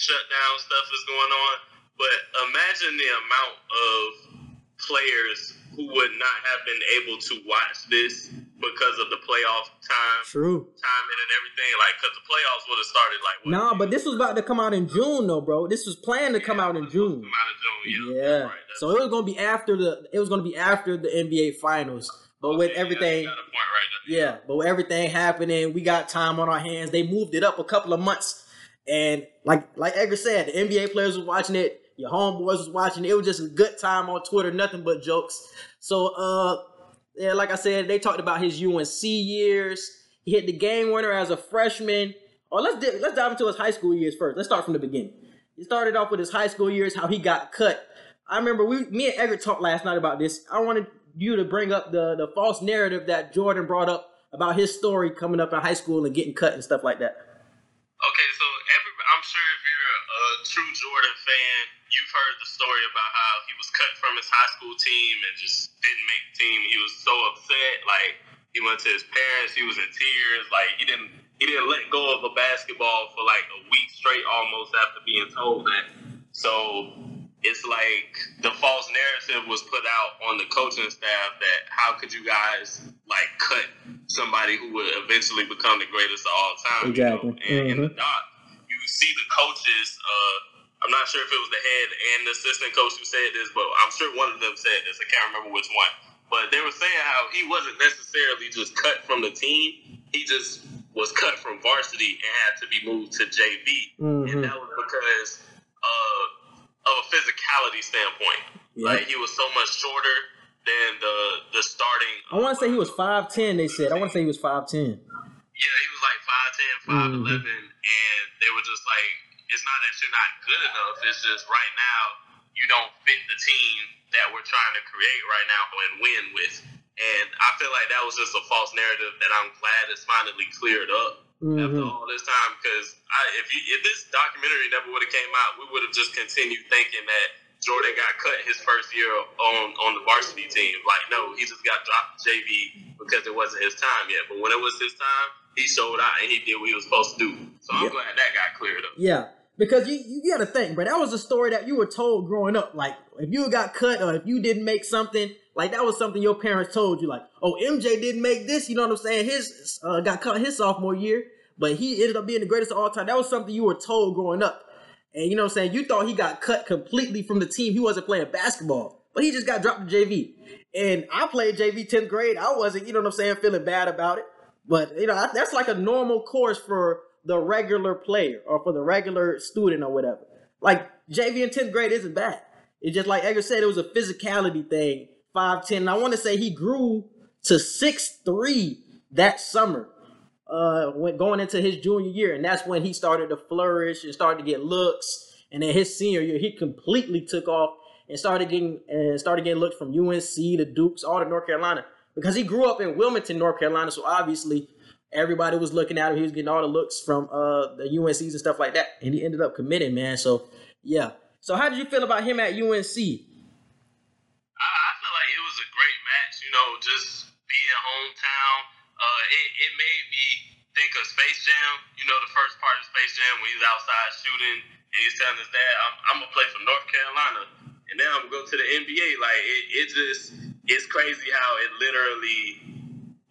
shutdown stuff is going on. But imagine the amount of players who would not have been able to watch this because of the playoff time, True. timing, and everything. Like, because the playoffs would have started like what, Nah, but this was about to come out in June though, bro. This was planned to come out in June. Come out in June, yeah. Yeah. Right, So it was gonna be after the it was gonna be after the NBA finals. But oh, with yeah, yeah, everything point right. Yeah, but with everything happening, we got time on our hands. They moved it up a couple of months, and like like Edgar said, the NBA players was watching it. Your homeboys was watching it. It was just a good time on Twitter, nothing but jokes. So, uh, yeah, like I said, they talked about his UNC years. He hit the game winner as a freshman. Or let's di- let's dive into his high school years first. Let's start from the beginning. He started off with his high school years, how he got cut. I remember we, me and Edgar talked last night about this. I wanted you to bring up the the false narrative that Jordan brought up about his story coming up in high school and getting cut and stuff like that. Okay, so every, I'm sure if you're a, a true Jordan fan, you've heard the story about how he was cut from his high school team and just didn't make the team. He was so upset. Like he went to his parents, he was in tears. Like he didn't he didn't let go of a basketball for like a week straight almost after being told that. So it's like the false narrative was put out on the coaching staff that how could you guys like cut somebody who would eventually become the greatest of all time? you know? Exactly. And in the Mhm. doc, you see the coaches. Uh, I'm not sure if it was the head and the assistant coach who said this, but I'm sure one of them said this. I can't remember which one. But they were saying how he wasn't necessarily just cut from the team. He just was cut from varsity and had to be moved to JV. And Mhm. that was because uh, of a physicality standpoint. Yeah. Like he was so much shorter than the the starting. I want to say he was five ten. They said I want to say he was five ten. Yeah, he was like 5'10", 5'11", and they were just like, it's not that you're not good enough. It's just right now you don't fit the team that we're trying to create right now and win with. And I feel like that was just a false narrative that I'm glad is finally cleared up after Mhm. all this time. Because if if this documentary never would have came out, we would have just continued thinking that Jordan got cut his first year on on the varsity team. Like, no, he just got dropped to JV because it wasn't his time yet. But when it was his time, he showed out and he did what he was supposed to do. So I'm Yeah. glad that got cleared up. Yeah, because you you got to think, bro. That was a story that you were told growing up. Like if you got cut or if you didn't make something, like that was something your parents told you. Like, oh, MJ didn't make this. You know what I'm saying? His uh, got cut his sophomore year, but he ended up being the greatest of all time. That was something you were told growing up. And you know what I'm saying? You thought he got cut completely from the team. He wasn't playing basketball, but he just got dropped to JV. And I played JV 10th grade. I wasn't, you know what I'm saying, feeling bad about it. But you know, that's like a normal course for the regular player or for the regular student or whatever. Like JV in 10th grade isn't bad. It's just like Edgar said, it was a physicality thing. 5'10. And I want to say he grew to six three that summer. Uh going into his junior year, and that's when he started to flourish and started to get looks. And then his senior year, he completely took off and started getting and started getting looks from UNC to Dukes, all to North Carolina. Because he grew up in Wilmington, North Carolina, so obviously everybody was looking at him. He was getting all the looks from uh the UNCs and stuff like that, and he ended up committing, man. So yeah. So how did you feel about him at UNC? I, I feel like it was a great match. You know, just being hometown. Uh, it, it made me think of Space Jam. You know, the first part of Space Jam when he's outside shooting and he's telling his dad, "I'm, I'm gonna play for North Carolina, and now I'm gonna go to the NBA." Like it, it just it's crazy how it literally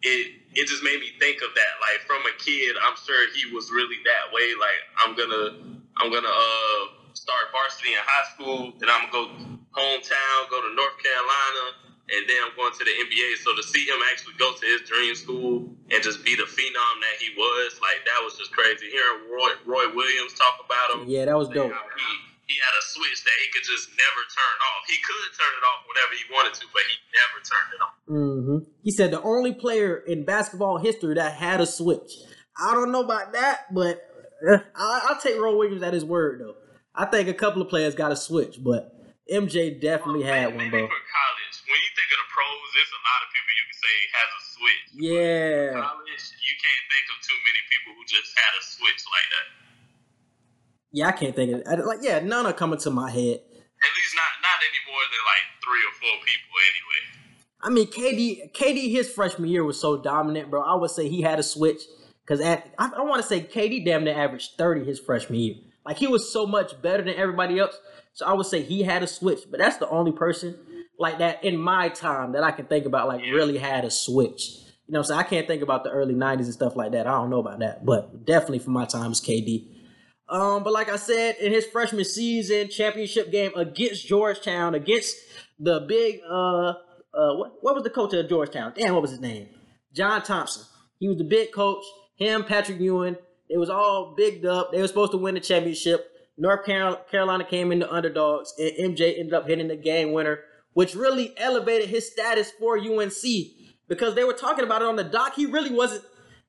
it it just made me think of that. Like from a kid, I'm sure he was really that way. Like I'm gonna I'm gonna uh start varsity in high school, then I'm gonna go hometown, go to North Carolina, and then I'm going to the NBA. So to see him actually go to his dream school and just be the phenom that he was, like that was just crazy. Hearing Roy Roy Williams talk about him, Yeah, that was dope. he he had a switch that he could just never turn off. He could turn it off whenever he wanted to, but he never turned it off. hmm He said the only player in basketball history that had a switch. I don't know about that, but uh, I, I'll take Roy Williams at his word though. I think a couple of players got a switch, but MJ definitely had one, bro. for college, when you think of the pros, there's a lot of people you can say has a switch. Yeah. College, you can't think of too many people who just had a switch like that. Yeah, I can't think of it. I- Like, yeah, none are coming to my head. At least not not any more than like three or four people anyway. I mean, KD, KD, his freshman year was so dominant, bro. I would say he had a switch because at I, I want to say KD damn near averaged thirty his freshman year. Like he was so much better than everybody else. So I would say he had a switch, but that's the only person like that in my time that I can think about like really had a switch. You know, so I can't think about the early '90s and stuff like that. I don't know about that, but definitely for my time is KD. Um, but like I said, in his freshman season championship game against Georgetown, against the big uh uh what, what was the coach of Georgetown? Damn, what was his name? John Thompson. He was the big coach. Him, Patrick Ewing. It was all bigged up. They were supposed to win the championship. North Carolina came in the underdogs, and MJ ended up hitting the game winner, which really elevated his status for UNC because they were talking about it on the doc. He really wasn't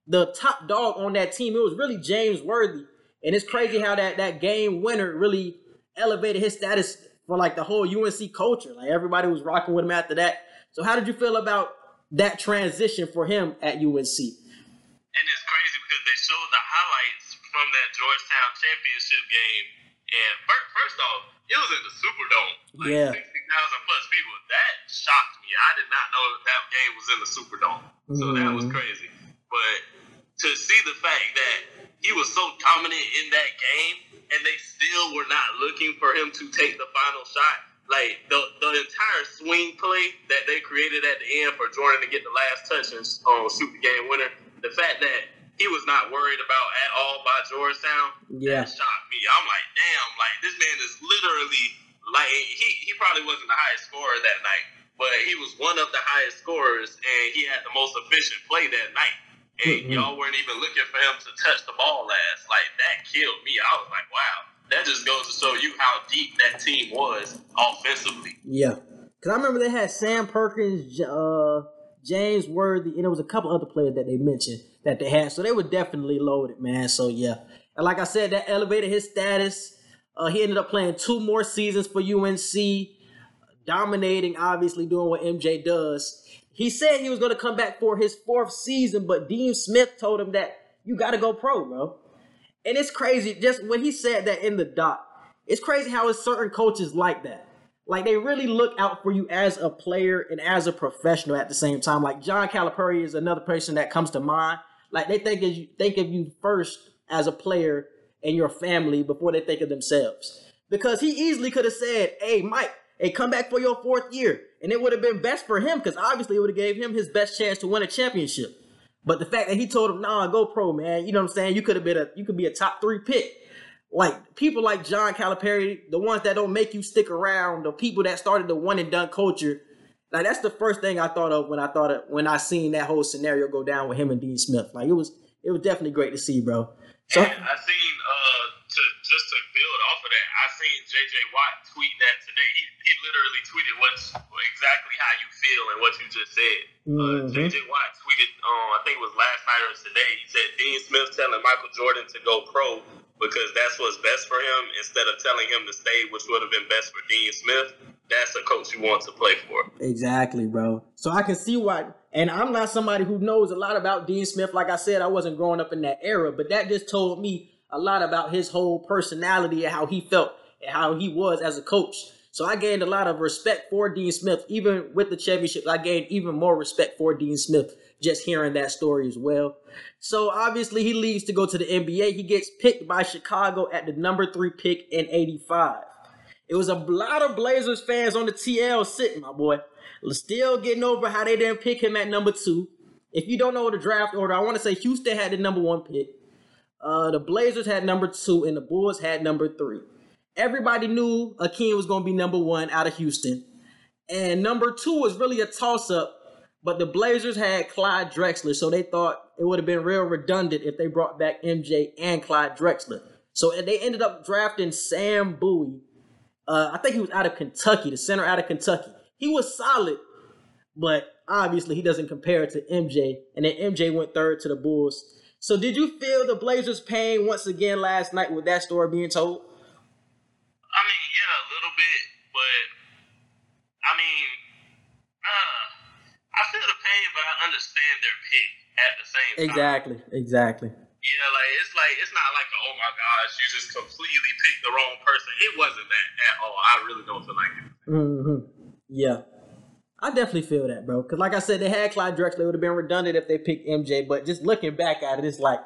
the top dog on that team. It was really James Worthy and it's crazy how that that game winner really elevated his status for like the whole UNC culture. Like everybody was rocking with him after that. So how did you feel about that transition for him at UNC? And it's crazy because they showed the highlights from that Georgetown championship game. And first off, it was in the Superdome. Like yeah. 60,000 plus people. That shocked me. I did not know that, that game was in the Superdome. So mm-hmm. that was mm-hmm. crazy. But to see the fact that he was so dominant in that game, and they still were not looking for him to take the final shot. Like the the entire swing play that they created at the end for Jordan to get the last touch and um, shoot the game winner. The fact that he was not worried about at all by Georgetown, yeah, that shocked me. I'm like, damn, like this man is literally like he he probably wasn't the highest scorer that night, but he was one of the highest scorers, and he had the most efficient play that night and mm-hmm. y'all weren't even looking for him to touch the ball last. Like that killed me. I was like, wow. That just goes to show you how deep that team was offensively. Yeah, because I remember they had Sam Perkins, uh, James Worthy, and there was a couple other players that they mentioned that they had. So they were definitely loaded, man. So yeah, and like I said, that elevated his status. Uh, he ended up playing two more seasons for UNC, dominating, obviously doing what MJ does. He said he was going to come back for his fourth season, but Dean Smith told him that you got to go pro, bro. And it's crazy. Just when he said that in the doc, it's crazy how it's certain coaches like that. Like they really look out for you as a player and as a professional at the same time. Like John Calipari is another person that comes to mind. Like they think of you think of you first as a player and your family before they think of themselves. Because he easily could have said, "Hey, Mike, hey, come back for your fourth year and it would have been best for him because obviously it would have gave him his best chance to win a championship. But the fact that he told him, "Nah, go pro, man," you know what I'm saying? You could have been a, you could be a top three pick. Like people like John Calipari, the ones that don't make you stick around, the people that started the one and done culture. Like that's the first thing I thought of when I thought of when I seen that whole scenario go down with him and Dean Smith. Like it was, it was definitely great to see, bro. So I seen uh to just to build off of that, I seen JJ Watt tweet that today. He, he literally tweeted what's exactly how you feel and what you just said. Uh, mm-hmm. Uh, JJ Watt tweeted, um, I think it was last night or today. He said Dean Smith telling Michael Jordan to go pro because that's what's best for him instead of telling him to stay, which would have been best for Dean Smith. That's a coach you want to play for. Exactly, bro. So I can see why. And I'm not somebody who knows a lot about Dean Smith. Like I said, I wasn't growing up in that era, but that just told me a lot about his whole personality and how he felt how he was as a coach. So I gained a lot of respect for Dean Smith. Even with the championship, I gained even more respect for Dean Smith just hearing that story as well. So obviously he leaves to go to the NBA. He gets picked by Chicago at the number three pick in 85. It was a lot of Blazers fans on the TL sitting, my boy. Still getting over how they didn't pick him at number two. If you don't know the draft order, I want to say Houston had the number one pick. Uh, the Blazers had number two, and the Bulls had number three. Everybody knew Akeem was going to be number one out of Houston. And number two was really a toss up, but the Blazers had Clyde Drexler, so they thought it would have been real redundant if they brought back MJ and Clyde Drexler. So they ended up drafting Sam Bowie. Uh, I think he was out of Kentucky, the center out of Kentucky. He was solid, but obviously he doesn't compare to MJ. And then MJ went third to the Bulls. So did you feel the Blazers' pain once again last night with that story being told? I mean, yeah, a little bit, but I mean, uh, I feel the pain, but I understand their pick at the same time. Exactly, exactly. Yeah, like it's like it's not like oh my gosh, you just completely picked the wrong person. It wasn't that at all. I really don't feel like it. Mm-hmm. Yeah. I definitely feel that, bro. Because like I said, they had Clyde Drexler. It would have been redundant if they picked MJ. But just looking back at it, it's like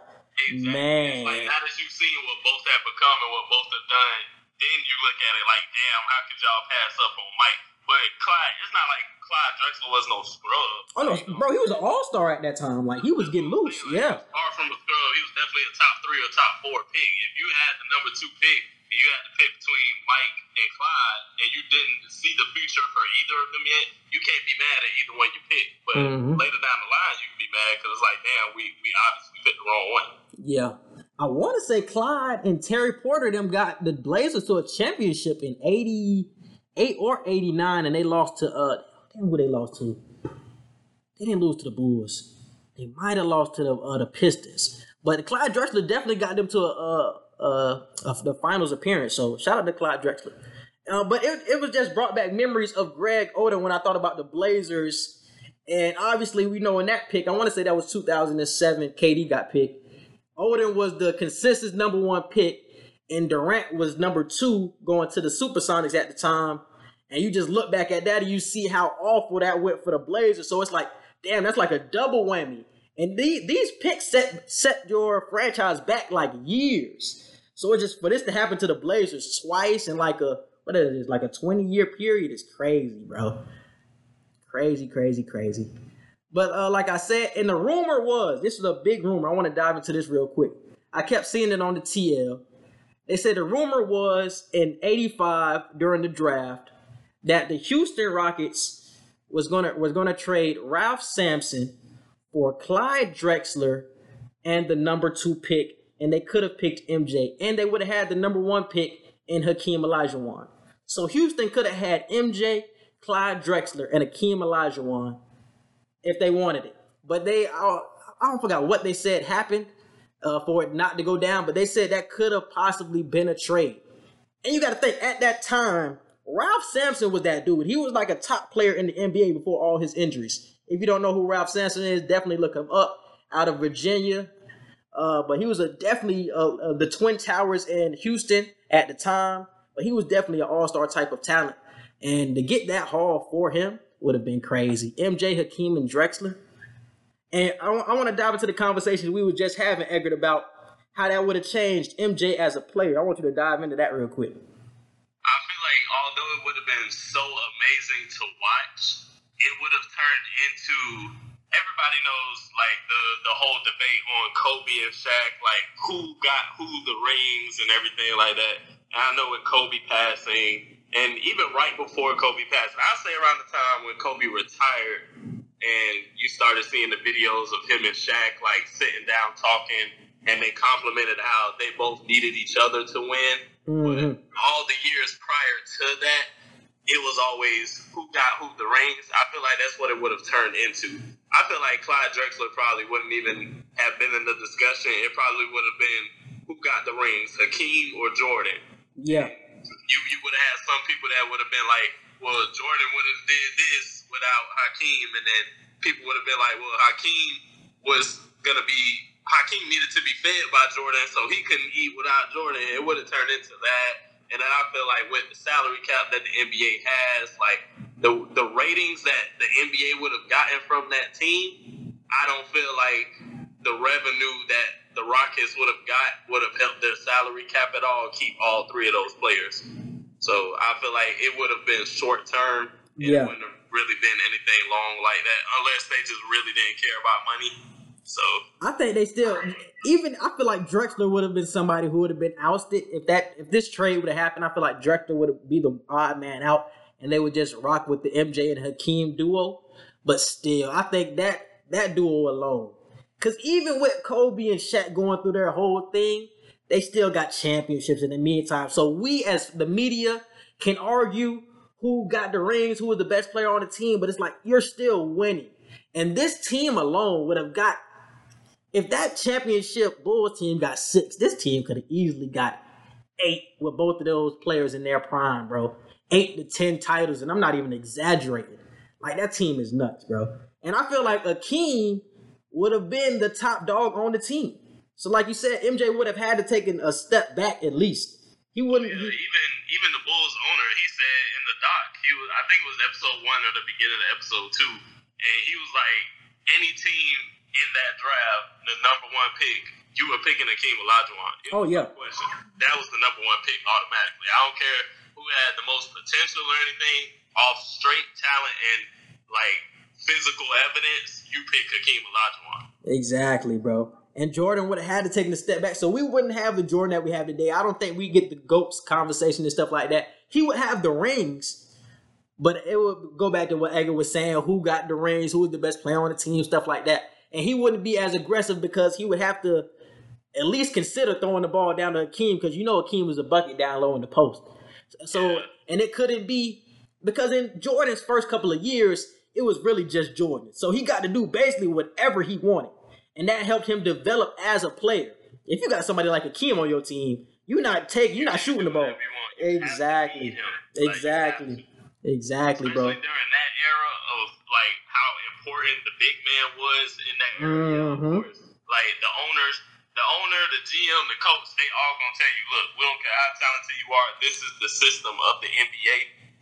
Exactly. Man. It's like now that you've seen what both have become and what both have done, then you look at it like, damn, how could y'all pass up on Mike? But Clyde, it's not like Clyde Drexler was no scrub. Oh no, bro, he was an all star at that time. Like he was getting loose. Like, Yeah. Far from a scrub, he was definitely a top three or top four pick. If you had the number two pick and you had to pick between Mike and Clyde, and you didn't see the future for either of them yet, you can't be mad at either one you pick. But Mhm. later down the line, you can be mad because it's like, damn, we we obviously picked the wrong one. Yeah. I want to say Clyde and Terry Porter them got the Blazers to a championship in 88 or 89 and they lost to uh damn who they lost to. They didn't lose to the Bulls. They might have lost to the uh, the Pistons. But Clyde Drexler definitely got them to a uh uh, the finals appearance. So shout out to Clyde Drexler. Uh, but it, it was just brought back memories of Greg Oden when I thought about the Blazers. And obviously, we know in that pick, I want to say that was 2007. KD got picked. Oden was the consensus number one pick, and Durant was number two going to the Supersonics at the time. And you just look back at that and you see how awful that went for the Blazers. So it's like, damn, that's like a double whammy. And these these picks set set your franchise back like years. So it's just for this to happen to the Blazers twice in like a what is it, like a 20 year period is crazy, bro. Crazy, crazy, crazy. But uh, like I said, and the rumor was this is a big rumor. I want to dive into this real quick. I kept seeing it on the TL. They said the rumor was in '85 during the draft that the Houston Rockets was gonna was gonna trade Ralph Sampson for Clyde Drexler and the number two pick, and they could have picked MJ, and they would have had the number one pick in Hakeem Olajuwon. So Houston could have had MJ, Clyde Drexler, and Hakeem Olajuwon if they wanted it. But they, I, I don't forget what they said happened uh, for it not to go down, but they said that could have possibly been a trade. And you got to think at that time, Ralph Sampson was that dude. He was like a top player in the NBA before all his injuries. If you don't know who Ralph Sampson is, definitely look him up. Out of Virginia, uh, but he was a definitely uh, uh, the Twin Towers in Houston at the time. But he was definitely an all star type of talent, and to get that haul for him would have been crazy. MJ, Hakeem, and Drexler. And I, want to dive into the conversation we were just having, Edgar, about how that would have changed MJ as a player. I want you to dive into that real quick. I feel like although it would have been so amazing to watch, it would have turned into everybody knows like the the whole debate on Kobe and Shaq, like who got who the rings and everything like that. And I know with Kobe passing, and even right before Kobe passed, I say around the time when Kobe retired, and you started seeing the videos of him and Shaq like sitting down talking, and they complimented how they both needed each other to win. Mm-hmm. All the years prior to that, it was always who got who the rings. I feel like that's what it would have turned into. I feel like Clyde Drexler probably wouldn't even have been in the discussion. It probably would have been who got the rings, Hakeem or Jordan. Yeah. You you would have had some people that would have been like, well, Jordan would have did this without Hakeem, and then people would have been like, well, Hakeem was gonna be Hakeem needed to be fed by Jordan, so he couldn't eat without Jordan. It would have turned into that. And then I feel like with the salary cap that the NBA has, like the the ratings that the NBA would have gotten from that team, I don't feel like the revenue that the Rockets would have got would have helped their salary cap at all keep all three of those players. So I feel like it would have been short term. Yeah. It wouldn't have really been anything long like that unless they just really didn't care about money. So I think they still even I feel like Drexler would have been somebody who would have been ousted if that if this trade would have happened. I feel like Drexler would be the odd man out, and they would just rock with the MJ and Hakeem duo. But still, I think that that duo alone, because even with Kobe and Shaq going through their whole thing, they still got championships in the meantime. So we as the media can argue who got the rings, who was the best player on the team, but it's like you're still winning. And this team alone would have got if that championship Bulls team got six, this team could have easily got eight with both of those players in their prime, bro. Eight to ten titles, and I'm not even exaggerating. Like that team is nuts, bro. And I feel like Akeem would have been the top dog on the team. So, like you said, MJ would have had to take a step back at least. He wouldn't. Yeah, he- even even the Bulls owner, he said in the doc, he was I think it was episode one or the beginning of episode two, and he was like, any team in that draft, the number one pick, you were picking Akeem Olajuwon. Oh, yeah. question. That was the number one pick automatically. I don't care who had the most potential or anything. Off straight talent and like physical evidence, you pick Hakeem Olajuwon. Exactly, bro. And Jordan would have had to take a step back. So we wouldn't have the Jordan that we have today. I don't think we get the GOATs conversation and stuff like that. He would have the rings, but it would go back to what Edgar was saying who got the rings, who was the best player on the team, stuff like that. And he wouldn't be as aggressive because he would have to at least consider throwing the ball down to Akeem because you know Akeem was a bucket down low in the post. So, Yeah. and it couldn't be because in Jordan's first couple of years, it was really just Jordan. So he got to do basically whatever he wanted. And that helped him develop as a player. If you got somebody like Akeem on your team, you're not taking, you're not shooting the ball. Whatever you want. You have to Exactly. Exactly. Exactly, bro. Especially during that era of like how important the big man was in that era. Mhm. course. Like the owners, the owner, the GM, the coach, they all gonna tell you, look, we don't care how talented you are. This is the system of the NBA.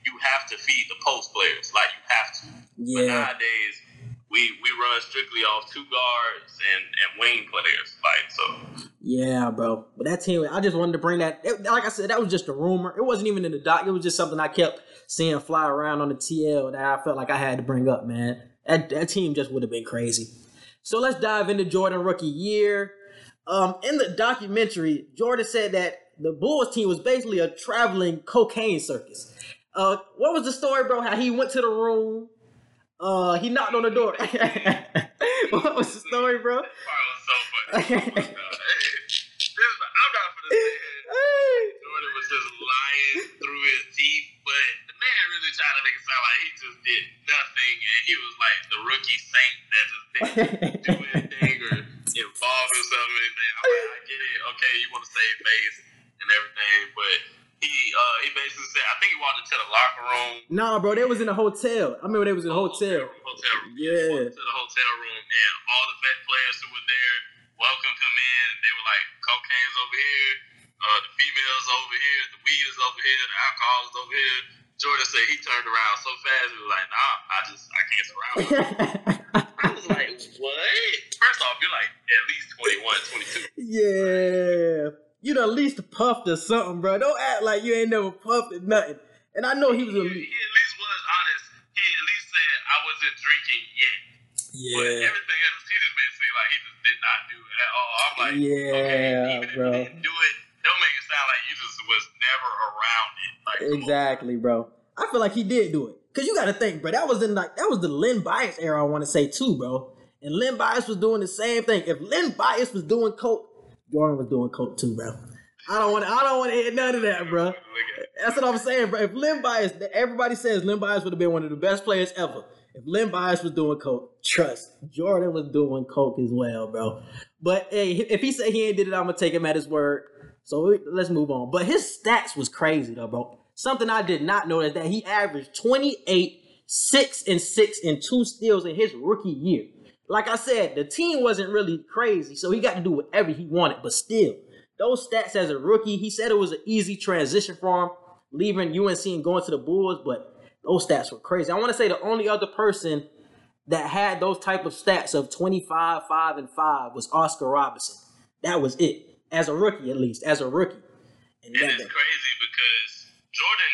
You have to feed the post players. Like you have to. But Yeah. nowadays, we we run strictly off two guards and and wing players. Like so. Yeah, bro. But that team, I just wanted to bring that. it- like I said, that was just a rumor. It wasn't even in the doc. It was just something I kept seeing fly around on the TL that I felt like I had to bring up, man. That, that team just would have been crazy. So let's dive into Jordan rookie year. Um, in the documentary, Jordan said that the Bulls team was basically a traveling cocaine circus. Uh, what was the story, bro? How he went to the room, uh, he knocked on the door. what was the story, bro? That was so funny. Oh This- I'm not it. Hey. Jordan was just lying through his teeth, but the man really tried to make it sound like he just did nothing, and he was like the rookie saint that just didn't do anything or involve himself in anything. I'm like, I get it. Okay, you want to save face and everything, but he uh he basically said, I think he walked into the locker room. Nah, bro, they was in a hotel. I remember they was in a hotel. room, hotel room. Yeah. To the hotel room, and all the vet players who were there welcomed him in. They were like, cocaine's over here, uh, the females over here, the weed is over here, the alcohol is over here. Jordan said he turned around so fast, he was like, nah, I just, I can't surround. I was like, what? First off, you're like at least 21, 22. yeah. You at least puffed or something, bro. Don't act like you ain't never puffed or nothing. And I know he was He, a he at least was honest. He at least said, I wasn't drinking yet. Yeah. But everything else, he just made it seem like he just did not do at all. I'm like, Yeah, okay, even bro. if you didn't do it, don't make it sound like you just was never around it. Like, on. exactly, bro. I feel like he did do it. Cause you got to think, bro. That was in like that was the Len Bias era. I want to say too, bro. And Len Bias was doing the same thing. If Len Bias was doing coke, Jordan was doing coke too, bro. I don't want. I don't want to hear none of that, bro. Look at it. That's what I'm saying, bro. If Len Bias, everybody says Len Bias would have been one of the best players ever. If Len Bias was doing coke, trust Jordan was doing coke as well, bro. But hey, if he said he ain't did it, I'm gonna take him at his word. So let's move on. But his stats was crazy though, bro. Something I did not know is that he averaged 28, six and six, and two steals in his rookie year. Like I said, the team wasn't really crazy, so he got to do whatever he wanted. But still, those stats as a rookie, he said it was an easy transition for him, leaving UNC and going to the Bulls. But those stats were crazy. I want to say the only other person that had those type of stats of 25, 5, and 5 was Oscar Robinson. That was it. As a rookie, at least. As a rookie. And And that- it's crazy because Jordan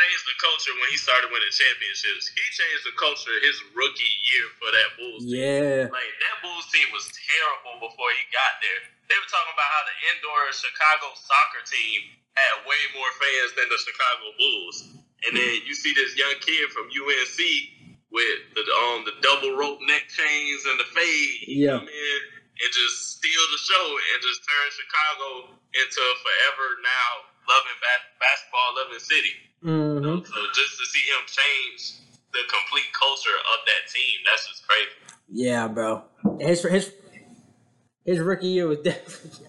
Didn't the culture when he started winning championships. He changed the culture his rookie year for that Bulls team. yeah. Like that Bulls team was terrible before he got there. They were talking about how the indoor Chicago soccer team had way more fans than the Chicago Bulls. And then you see this young kid from UNC with the um the double rope neck chains and the fade. Yeah. come in and just steal the show and just turn Chicago into a forever now loving ba- basketball loving city. Hmm So just to see him change the complete culture of that team, that's just crazy. Yeah, bro. His his his rookie year was definitely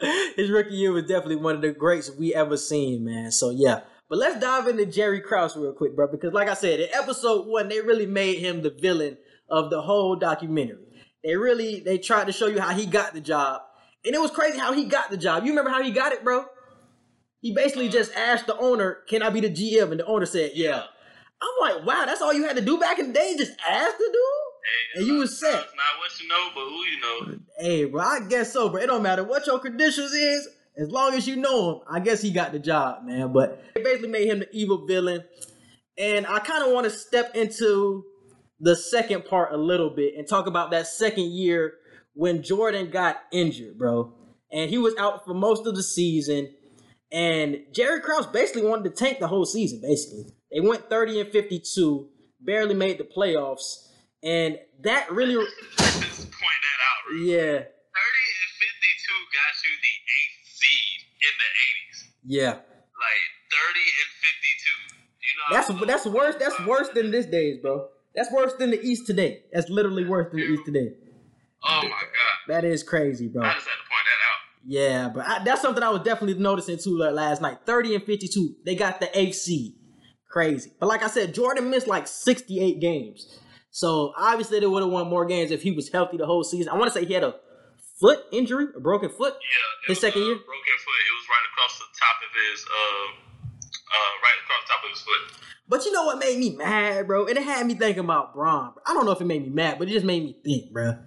his rookie year was definitely one of the greats we ever seen, man. So yeah. But let's dive into Jerry Krause real quick, bro, because like I said, in episode one, they really made him the villain of the whole documentary. They really they tried to show you how he got the job. And it was crazy how he got the job. You remember how he got it, bro? He basically just asked the owner, Can I be the GM? And the owner said, Yeah. I'm like, wow, that's all you had to do back in the day? Just ask the dude? Hey, And you was set. Not what you know, but who you know. Hey, bro, I guess so, bro. It don't matter what your credentials is, as long as you know him. I guess he got the job, man. But it basically made him the evil villain. And I kind of want to step into the second part a little bit and talk about that second year when Jordan got injured, bro. And he was out for most of the season. And Jerry Krause basically wanted to tank the whole season, basically. They went 30 and 52, barely made the playoffs. And that really, Let's just point that out. Yeah, 30 and 52 got you the eighth seed in the 80s. yeah. Like 30 and 52. You know That's how that's worse. That's worse than this days, bro. That's worse than the East today. That's literally worse than the East today. Oh my god. That is crazy, bro. I just had to point that out. Yeah, but I, that's something I was definitely noticing too like, last night. Thirty and fifty-two, they got the eighth seed. Crazy. But like I said, Jordan missed like sixty-eight games. So obviously they would have won more games if he was healthy the whole season. I want to say he had a foot injury, a broken foot. Yeah. His second year? Broken foot. It was right across the top of his, uh, uh, right across the top of his foot. But you know what made me mad, bro? And it had me thinking about Bron. I don't know if it made me mad, but it just made me think, bro.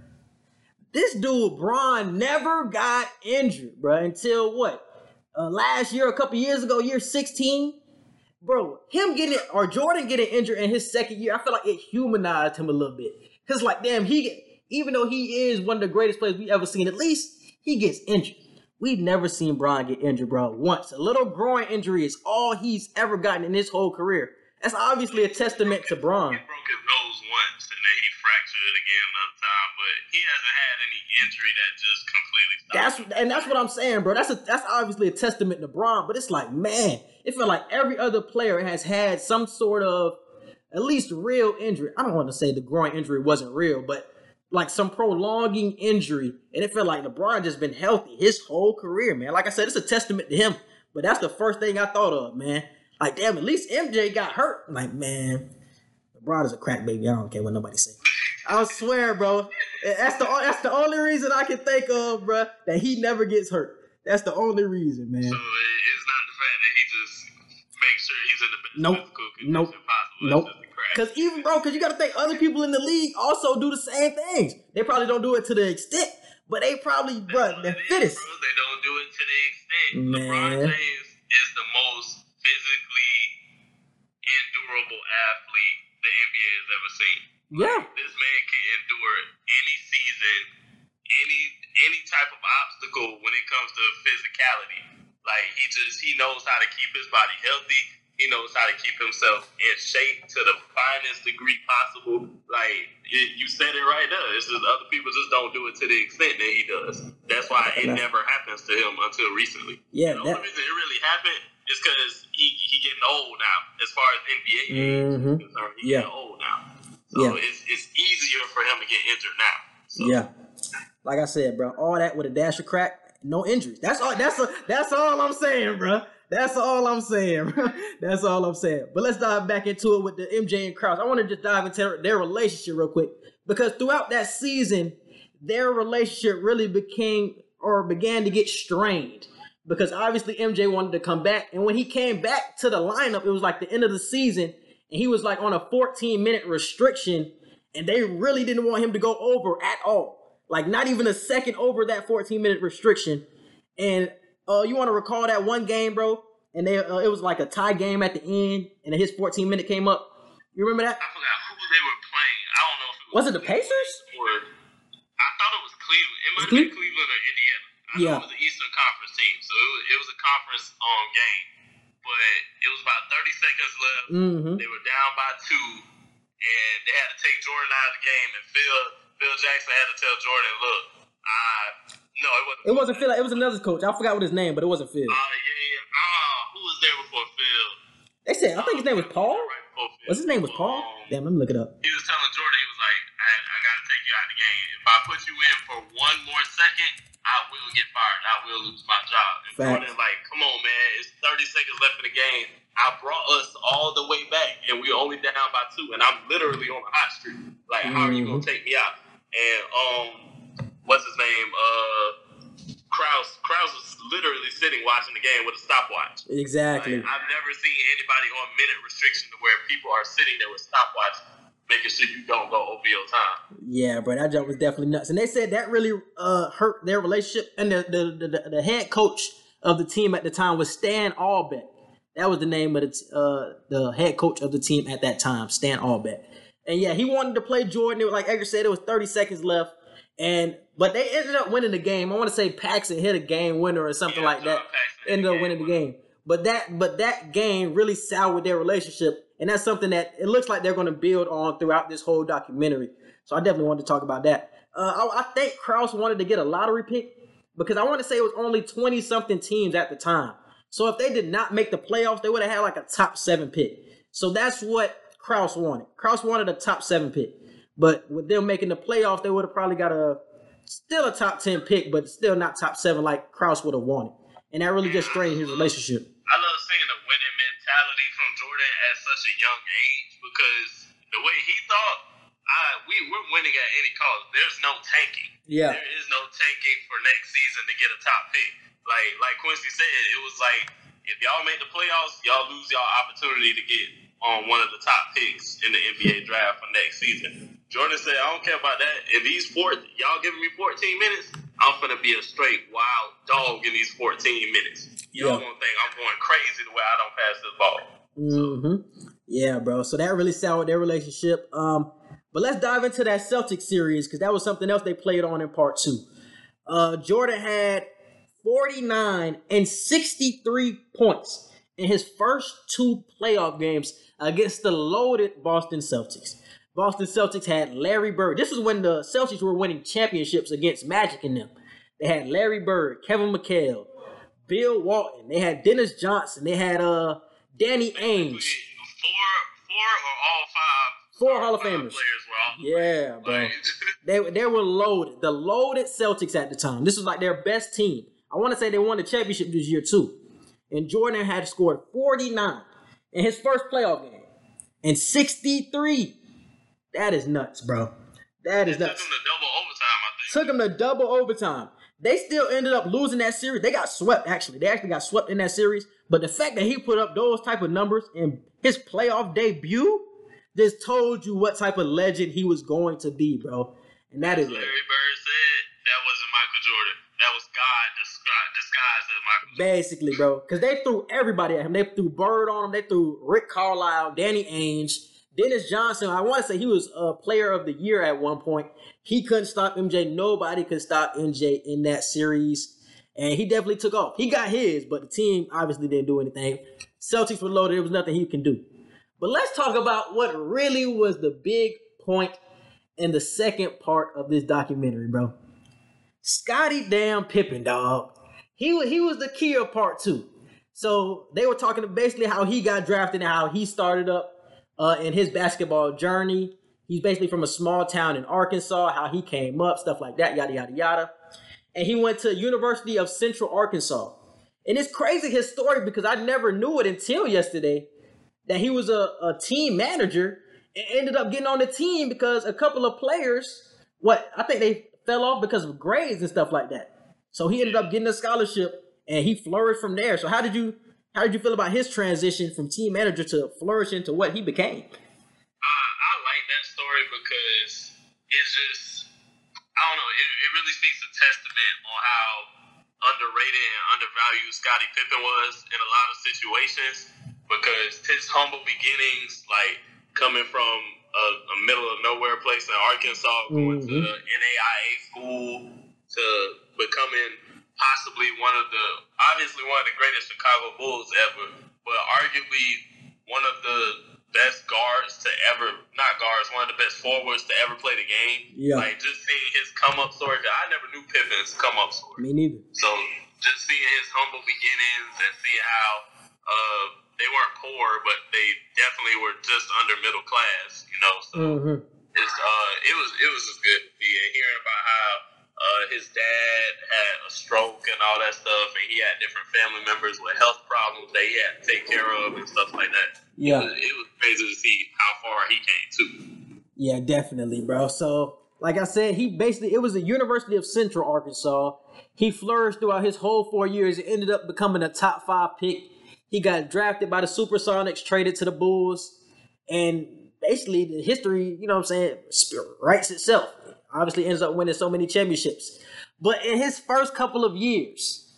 This dude, Bron, never got injured, bro, until what? Uh, last year, a couple years ago, year 16. Bro, him getting, or Jordan getting injured in his second year, I feel like it humanized him a little bit. Because, like, damn, he even though he is one of the greatest players we ever seen, at least he gets injured. We've never seen Bron get injured, bro. Once. A little groin injury is all he's ever gotten in his whole career. That's obviously a testament to Bron nose once and then he fractured it again another time, but he hasn't had any injury that just completely stopped. That's him. and that's what I'm saying, bro. That's a that's obviously a testament to Bron, but it's like, man, it felt like every other player has had some sort of at least real injury. I don't want to say the groin injury wasn't real, but like some prolonging injury, and it felt like LeBron just been healthy his whole career, man. Like I said, it's a testament to him. But that's the first thing I thought of, man. Like, damn, at least MJ got hurt. I'm like, man, LeBron is a crack baby. I don't care what nobody say. I swear, bro. That's the that's the only reason I can think of, bro, that he never gets hurt. That's the only reason, man. So it's not the fact that he just makes sure he's in the best Nope. physical condition Nope. possible. Nope. It's just a crack. Cause even bro, cause you gotta think other people in the league also do the same things. They probably don't do it to the extent, but they probably, bro, That's what the it is, fittest. bro. They don't do it to the extent. LeBron Man. James is the most physically endurable athlete the NBA has ever seen. Yeah, This man can endure any season, any any type of obstacle when it comes to physicality. Like he just he knows how to keep his body healthy. He knows how to keep himself in shape to the finest degree possible. Like you, you said it right there. It's just other people just don't do it to the extent that he does. That's why it never happens to him until recently. yeah, the that, only reason it really happened is because he he getting old now. As far as NBA games Mhm. is concerned, he Yeah. getting old now. So Yeah. it's it's easier for him to get injured now. So, yeah. Like I said, bro, all that with a dash of crack, no injuries. That's all. That's a, that's all I'm saying, bro. That's all I'm saying, bro. That's all I'm saying. But let's dive back into it with the MJ and Krause. I want to just dive into their relationship real quick because throughout that season, their relationship really became or began to get strained because obviously MJ wanted to come back, and when he came back to the lineup, it was like the end of the season, and he was like on a 14 minute restriction, and they really didn't want him to go over at all. Like not even a second over that 14 minute restriction. And uh, you want to recall that one game, bro? And they uh, it was like a tie game at the end, and his 14 minute came up. You remember that? I forgot who they were playing. I don't know if it was. Was it the Pacers? Or I thought it was Cleveland. It might have Cle- been Cleveland or Indiana. I Yeah. know it was an Eastern Conference team, so it was, it was a conference um, game. But it was about 30 seconds left. Mm-hmm. They were down by two, and they had to take Jordan out of the game. And Phil Phil Jackson had to tell Jordan, "Look, I no, it wasn't. It wasn't Phil. It was another coach. I forgot what his name, but it wasn't Phil. Uh, yeah, yeah. Ah, who was there before Phil? They said I think his name was Paul. Right before Phil. Was his name was Paul? Um, Damn, let me look it up. he was telling Jordan, he was like, I, I got to take you out of the game. If I put you in for one more second, I will get fired. I will lose my job. And Facts. Jordan, like, come on, man. It's 30 seconds left in the game. I brought us all the way back, and we're only down by two, and I'm literally on the hot streak. Like, how are you going to take me out? And, um, what's his name? Uh, Krause. Krause was literally sitting watching the game with a stopwatch. Exactly. Like, I've never seen anybody on minute restriction to where people are sitting there with stopwatch making sure you don't go over your time. Yeah, bro, that jump was definitely nuts. And they said that really uh, hurt their relationship. And the, the the, the head coach of the team at the time was Stan Albeck. That was the name of the uh, the head coach of the team at that time, Stan Albeck. And yeah, he wanted to play Jordan. It was like Edgar said, it was 30 seconds left. And but they ended up winning the game. I want to say Paxson hit a game winner or something yeah, like that. Ended up winning the game. But that but that game really soured their relationship, and that's something that it looks like they're going to build on throughout this whole documentary. So I definitely wanted to talk about that. Uh, I, I think Krause wanted to get a lottery pick because I want to say it was only twenty something teams at the time. So if they did not make the playoffs, they would have had like a top seven pick. So that's what Krause wanted. Krause wanted a top seven pick. But with them making the playoffs, they would have probably got a still a top ten pick, but still not top seven like Krause would have wanted. And that really just strained his relationship. I love seeing the winning mentality from Jordan at such a young age because the way he thought, I we we're winning at any cost. There's no tanking. Yeah. There is no tanking for next season to get a top pick. Like like Quincy said, it was like if y'all make the playoffs, y'all lose y'all opportunity to get on one of the top picks in the NBA draft for next season. Jordan said, I don't care about that. If these four, y'all giving me 14 minutes, I'm gonna be a straight wild dog in these 14 minutes. You yeah. don't think I'm going crazy the way I don't pass this ball. Mm-hmm. Yeah, bro. So that really soured their relationship. Um, but let's dive into that Celtic series because that was something else they played on in part two. Uh, Jordan had 49 and 63 points in his first two playoff games against the loaded Boston Celtics. Boston Celtics had Larry Bird. This is when the Celtics were winning championships against Magic and them. They had Larry Bird, Kevin McHale, Bill Walton. They had Dennis Johnson. They had uh Danny Ainge. Four, four or all five. Four Hall of Famers. Yeah, bro. they they were loaded. The loaded Celtics at the time. This was like their best team. I want to say they won the championship this year too. And Jordan had scored 49 in his first playoff game and 63 that is nuts, bro. That is nuts. Took him to double overtime, I think. Took him to double overtime. They still ended up losing that series. They got swept, actually. They actually got swept in that series. But the fact that he put up those type of numbers in his playoff debut just told you what type of legend he was going to be, bro. And that is Larry Bird said that wasn't Michael Jordan. That was God Michael Basically, bro. Because they threw everybody at him. They threw Bird on him. They threw Rick Carlisle, Danny Ainge. Dennis Johnson, I want to say he was a player of the year at one point. He couldn't stop MJ. Nobody could stop MJ in that series. And he definitely took off. He got his, but the team obviously didn't do anything. Celtics were loaded. There was nothing he can do. But let's talk about what really was the big point in the second part of this documentary, bro. Scottie damn Pippen, dog. He, he was the key of part two. So they were talking basically how he got drafted and how he started up uh, in his basketball journey. He's basically from a small town in Arkansas, how he came up, stuff like that, yada, yada, yada. And he went to University of Central Arkansas. And it's crazy his story because I never knew it until yesterday that he was a, a team manager and ended up getting on the team because a couple of players, what I think they fell off because of grades and stuff like that. So he ended up getting a scholarship and he flourished from there. So how did you how did you feel about his transition from team manager to flourishing to what he became? Uh, I like that story because it's just I don't know. It, it really speaks a testament on how underrated and undervalued Scottie Pippen was in a lot of situations because his humble beginnings, like coming from a, a middle of nowhere place in Arkansas, going mm-hmm. to NAIA school to becoming possibly one of the obviously one of the greatest Chicago Bulls ever, but arguably one of the best guards to ever not guards, one of the best forwards to ever play the game. Yeah. Like just seeing his come up story. I never knew Pippen's come up story. Me neither. So just seeing his humble beginnings and seeing how uh, they weren't poor, but they definitely were just under middle class, you know. So mm-hmm. it's uh it was it was just good to be hearing about how uh, his dad had a stroke and all that stuff, and he had different family members with health problems that he had to take care of and stuff like that. Yeah, it was, it was crazy to see how far he came too. Yeah, definitely, bro. So, like I said, he basically it was the University of Central Arkansas. He flourished throughout his whole four years. It ended up becoming a top five pick. He got drafted by the Supersonics, traded to the Bulls, and basically the history, you know what I'm saying, writes itself. Obviously ends up winning so many championships. But in his first couple of years,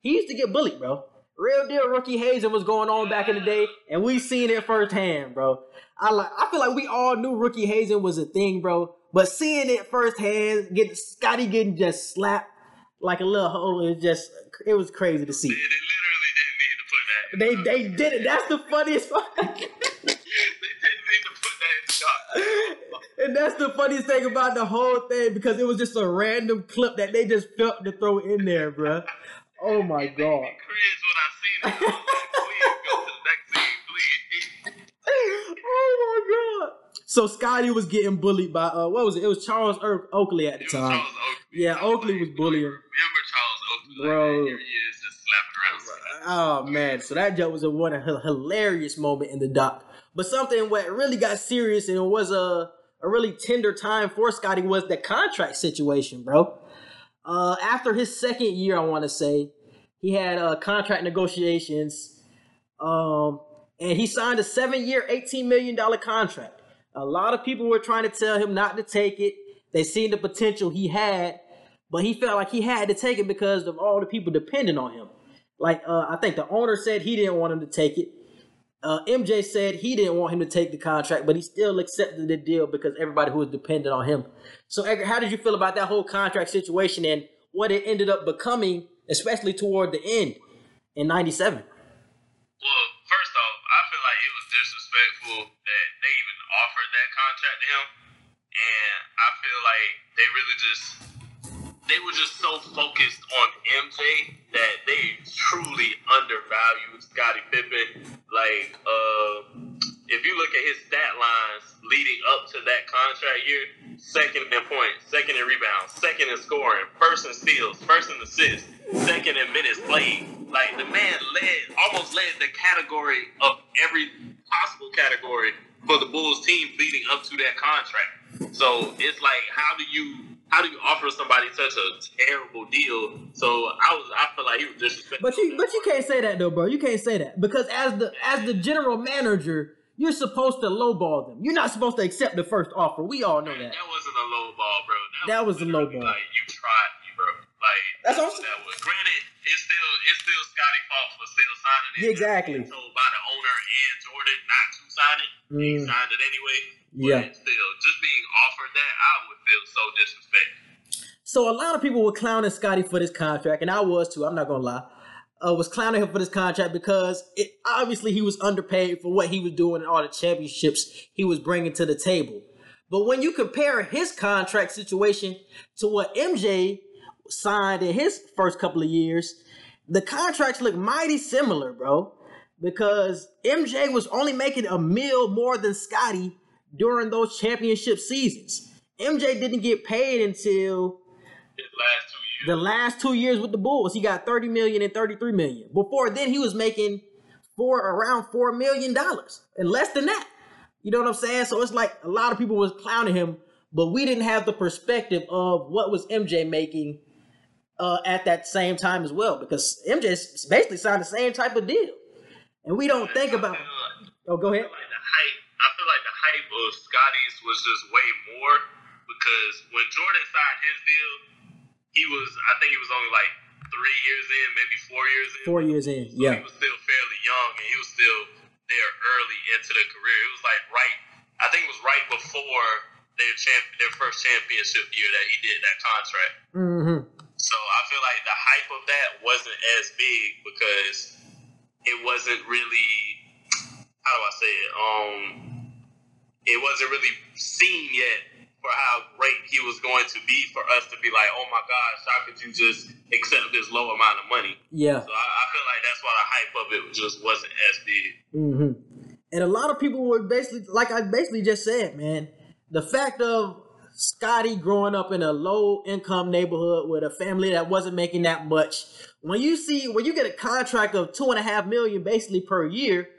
he used to get bullied, bro. Real deal rookie hazing was going on back in the day, and we seen it firsthand, bro. I like I feel like we all knew rookie hazing was a thing, bro. But seeing it firsthand, getting Scottie getting just slapped like a little hole, it just it was crazy to see. They, they literally They they did it. That's the funniest part. and that's the funniest thing about the whole thing because it was just a random clip that they just felt to throw in there, bro. Oh my It god. cringe when I seen it. Like, please go to the next scene, please. oh my god. So Scottie was getting bullied by uh what was it? It was Charles Oakley at the It time. Charles Oakley. Yeah, Oakley was bullying. Remember Charles Oakley? Bro. Like, here he is just slapping around. Oh man, so that joke was a one a hilarious moment in the doc. But something what really got serious and it was a a really tender time for Scottie was the contract situation, bro. Uh, after his second year, I want to say he had uh, contract negotiations, um, and he signed a seven-year, eighteen million dollar contract. A lot of people were trying to tell him not to take it. They seen the potential he had, but he felt like he had to take it because of all the people depending on him. Like uh, I think the owner said he didn't want him to take it. Uh, MJ said he didn't want him to take the contract, but he still accepted the deal because everybody who was dependent on him. So, Edgar, how did you feel about that whole contract situation and what it ended up becoming, especially toward the end in '97? Well, first off, I feel like it was disrespectful that they even offered that contract to him, and I feel like they really just they were just so focused on MJ that they truly undervalued Scottie Pippen. Like, uh, if you look at his stat lines leading up to that contract year, second in points, second in rebounds, second in scoring, first in steals, first in assists, second in minutes played. Like the man led, almost led the category of every possible category for the Bulls team leading up to that contract. So it's like, how do you how do you offer somebody such a terrible deal? So I was I feel like he was disrespectful. But you, but you can't say that though, bro. You can't say that because as the as the general manager, you're supposed to lowball them. You're not supposed to accept the first offer. We all know that. That wasn't a lowball, bro. That was a lowball. Like you tried. Like That's what I'm that was. Granted, it's still it's still Scottie fault for still signing it. Exactly. Told by the owner and Jordan not to sign it. He Mm. signed it anyway. Yeah. Still, just being offered that, I would feel so disrespected. So a lot of people were clowning Scottie for this contract, and I was too. I'm not gonna lie. Uh, was clowning him for this contract because it obviously he was underpaid for what he was doing and all the championships he was bringing to the table. But when you compare his contract situation to what MJ signed in his first couple of years, the contracts look mighty similar, bro. Because MJ was only making a mil more than Scottie during those championship seasons. MJ didn't get paid until last two years. the last two years with the Bulls, he got 30 million and 33 million. Before then, he was making four around four million dollars and less than that. You know what I'm saying? So it's like a lot of people was clowning him, but we didn't have the perspective of what was MJ making uh, at that same time as well, because MJ basically signed the same type of deal, and we don't think about. Oh, go I ahead. feel like the hype. I feel like the hype of Scottie's was just way more because when Jordan signed his deal, he was I think he was only like three years in, maybe four years in. Four years in, So yeah. he was still fairly young, and he was still there early into the career. It was like right. I think it was right before their champ, their first championship year that he did that contract. Mm-hmm. So I feel like the hype of that wasn't as big because it wasn't really how do I say it? Um it wasn't really seen yet for how great he was going to be for us to be like, oh my gosh, how could you just accept this low amount of money? Yeah. So I, I feel like that's why the hype of it just wasn't as big. hmm And a lot of people were basically, like I basically just said, man, the fact of Scottie growing up in a low income neighborhood with a family that wasn't making that much. When you see, when you get a contract of two and a half million basically per year,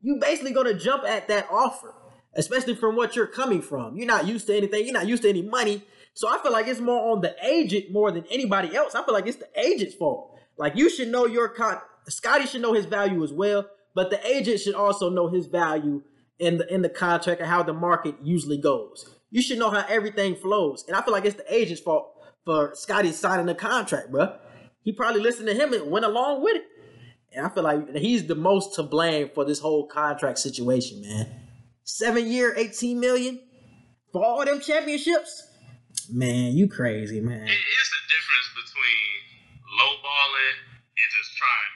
you basically gonna jump at that offer, especially from what you're coming from. You're not used to anything. You're not used to any money. So I feel like it's more on the agent more than anybody else. I feel like it's the agent's fault. Like you should know your con. Scottie should know his value as well, but the agent should also know his value in the in the contract and how the market usually goes. You should know how everything flows. And I feel like it's the agent's fault for Scottie signing the contract, bro. He probably listened to him and went along with it. And I feel like he's the most to blame for this whole contract situation, man. Seven year, 18 million for all them championships. Man, you crazy, man. It is a difference between lowballing and just trying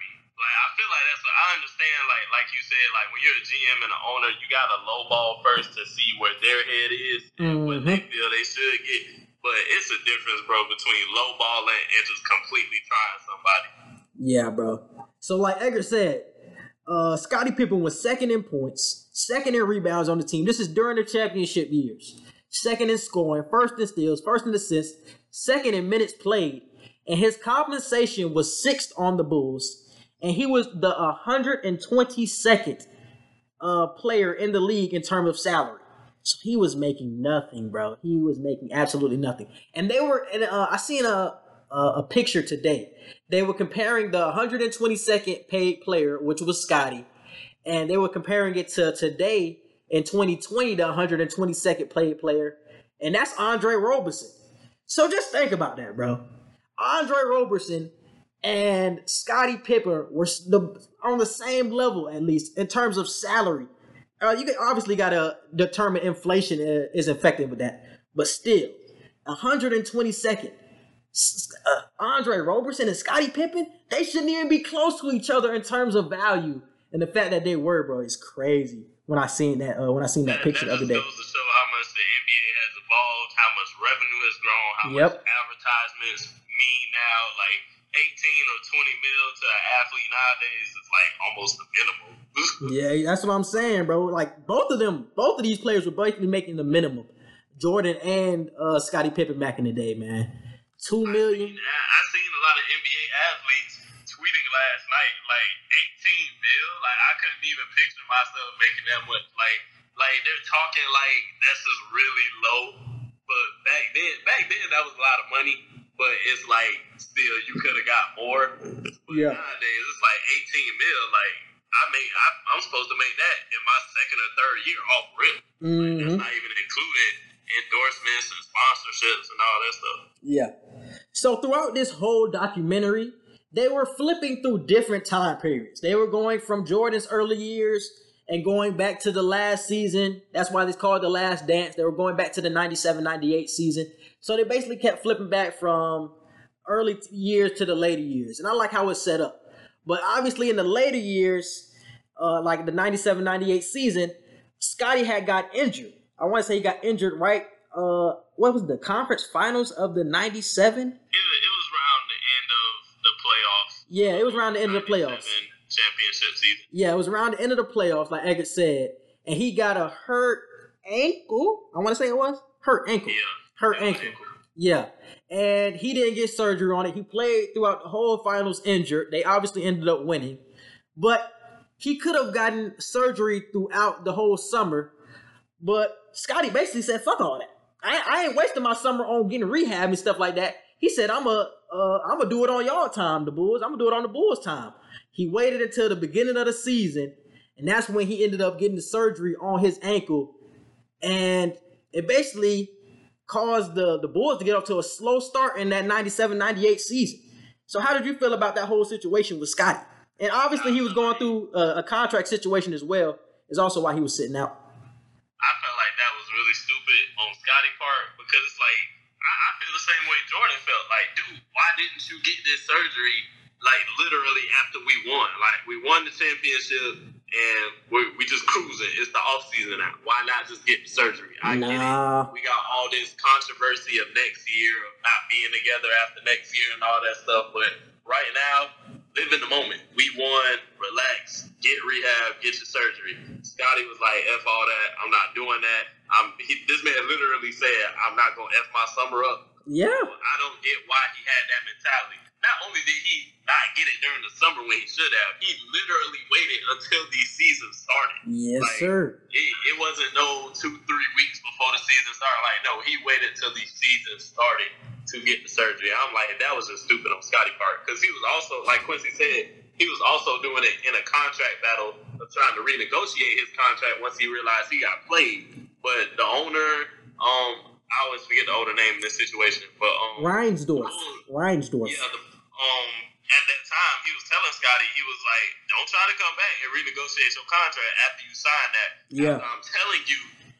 feel like that's. A, I understand. Like like you said, like when you're a GM and an owner, you got to lowball first to see where their head is and mm-hmm. what they feel they should get. But it's a difference, bro, between lowballing and just completely trying somebody. Yeah, bro. So like Edgar said, uh, Scottie Pippen was second in points, second in rebounds on the team. This is during the championship years. Second in scoring, first in steals, first in assists, second in minutes played, and his compensation was sixth on the Bulls, and he was the 122nd uh, player in the league in terms of salary. So he was making nothing, bro. He was making absolutely nothing. And they were, and uh, I seen a, a a picture today. They were comparing the 122nd paid player, which was Scottie, and they were comparing it to today in 2020, the 122nd paid player, and that's Andre Roberson. So just think about that, bro. Andre Roberson and Scottie Pippen were the, on the same level, at least in terms of salary. Uh, you obviously got to determine inflation is affected with that, but still, 122nd. Uh, Andre Roberson and Scottie Pippen, they shouldn't even be close to each other in terms of value. And the fact that they were, bro, is crazy. When I seen that, uh, when I seen that, that picture that the other day. goes to show how much the NBA has evolved, how much revenue has grown, how yep. much advertisements mean now. Like 18 or 20 mil to an athlete nowadays is like almost the minimum. yeah, that's what I'm saying, bro. Like both of them, both of these players were basically making the minimum. Jordan and uh, Scottie Pippen back in the day, man. Two million. I seen, I seen a lot of NBA athletes tweeting last night, like 18 mil. Like I couldn't even picture myself making that much. Like, like they're talking like that's just really low. But back then, back then that was a lot of money but it's like still you could have got more. But yeah. Nowadays it's like 18 mil. Like I make I, am supposed to make that in my second or third year off rip. Mm-hmm. Like, that's mm-hmm. not even included endorsements and sponsorships and all that stuff. Yeah. So throughout this whole documentary, they were flipping through different time periods. They were going from Jordan's early years and going back to the last season. That's why it's called The Last Dance. They were going back to the 97 98 season. So they basically kept flipping back from early years to the later years. And I like how it's set up. But obviously, in the later years, uh, like the 97 98 season, Scottie had got injured. I want to say he got injured right. Uh, what was the conference finals of the 97? It, it was around the end of the playoffs. Yeah, it was around the end of the playoffs. Championship season. Yeah, it was around the end of the playoffs, like Edgar said. And he got a hurt ankle. I want to say it was hurt ankle. Yeah hurt ankle. Yeah. And he didn't get surgery on it. He played throughout the whole finals injured. They obviously ended up winning. But he could have gotten surgery throughout the whole summer. But Scottie basically said, fuck all that. I, I ain't wasting my summer on getting rehab and stuff like that. He said, I'm a, uh, I'm gonna do it on y'all time, the Bulls. I'm gonna do it on the Bulls time. He waited until the beginning of the season, and that's when he ended up getting the surgery on his ankle. And it basically caused the, the Bulls to get off to a slow start in that 97-98 season. So how did you feel about that whole situation with Scottie? And obviously he was going through a, a contract situation as well. Is also why he was sitting out. I felt like that was really stupid on Scottie part because it's like I, I feel the same way Jordan felt. Like, dude, why didn't you get this surgery like literally after we won? Like we won the championship and we we just cruising. It's the off season now. Why not just get surgery? I nah. get it. We got all this controversy of next year of not being together after next year and all that stuff. But right now, live in the moment. We won. Relax. Get rehab. Get your surgery. Scottie was like, "F all that. I'm not doing that." I'm. He, this man literally said, "I'm not gonna f my summer up." Yeah. I don't get why he had that mentality not only did he not get it during the summer when he should have, he literally waited until the season started. Yes, like, sir. It, it, wasn't no two, three weeks before the season started. Like, no, he waited until the season started to get the surgery. I'm like, that was just stupid on Scottie part because he was also, like Quincy said, he was also doing it in a contract battle of trying to renegotiate his contract once he realized he got played. But the owner, um, I always forget the owner name in this situation, but um, Reinsdorf. Reinsdorf. Yeah, the, um, at that time, he was telling Scottie, he was like, "Don't try to come back and renegotiate your contract after you sign that. Yeah. I'm telling you,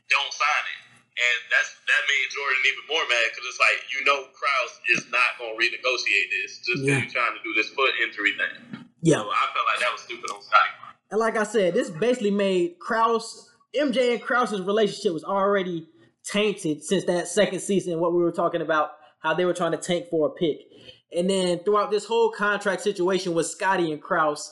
don't sign it." And that's that made Jordan even more mad because it's like you know Krause is not going to renegotiate this just because Yeah. you're trying to do this foot injury thing. Yeah. So I felt like that was stupid on Scottie. And like I said, this basically made Krause, MJ and Krause's relationship was already tainted since that second season. What we were talking about, how they were trying to tank for a pick. And then throughout this whole contract situation with Scottie and Krause,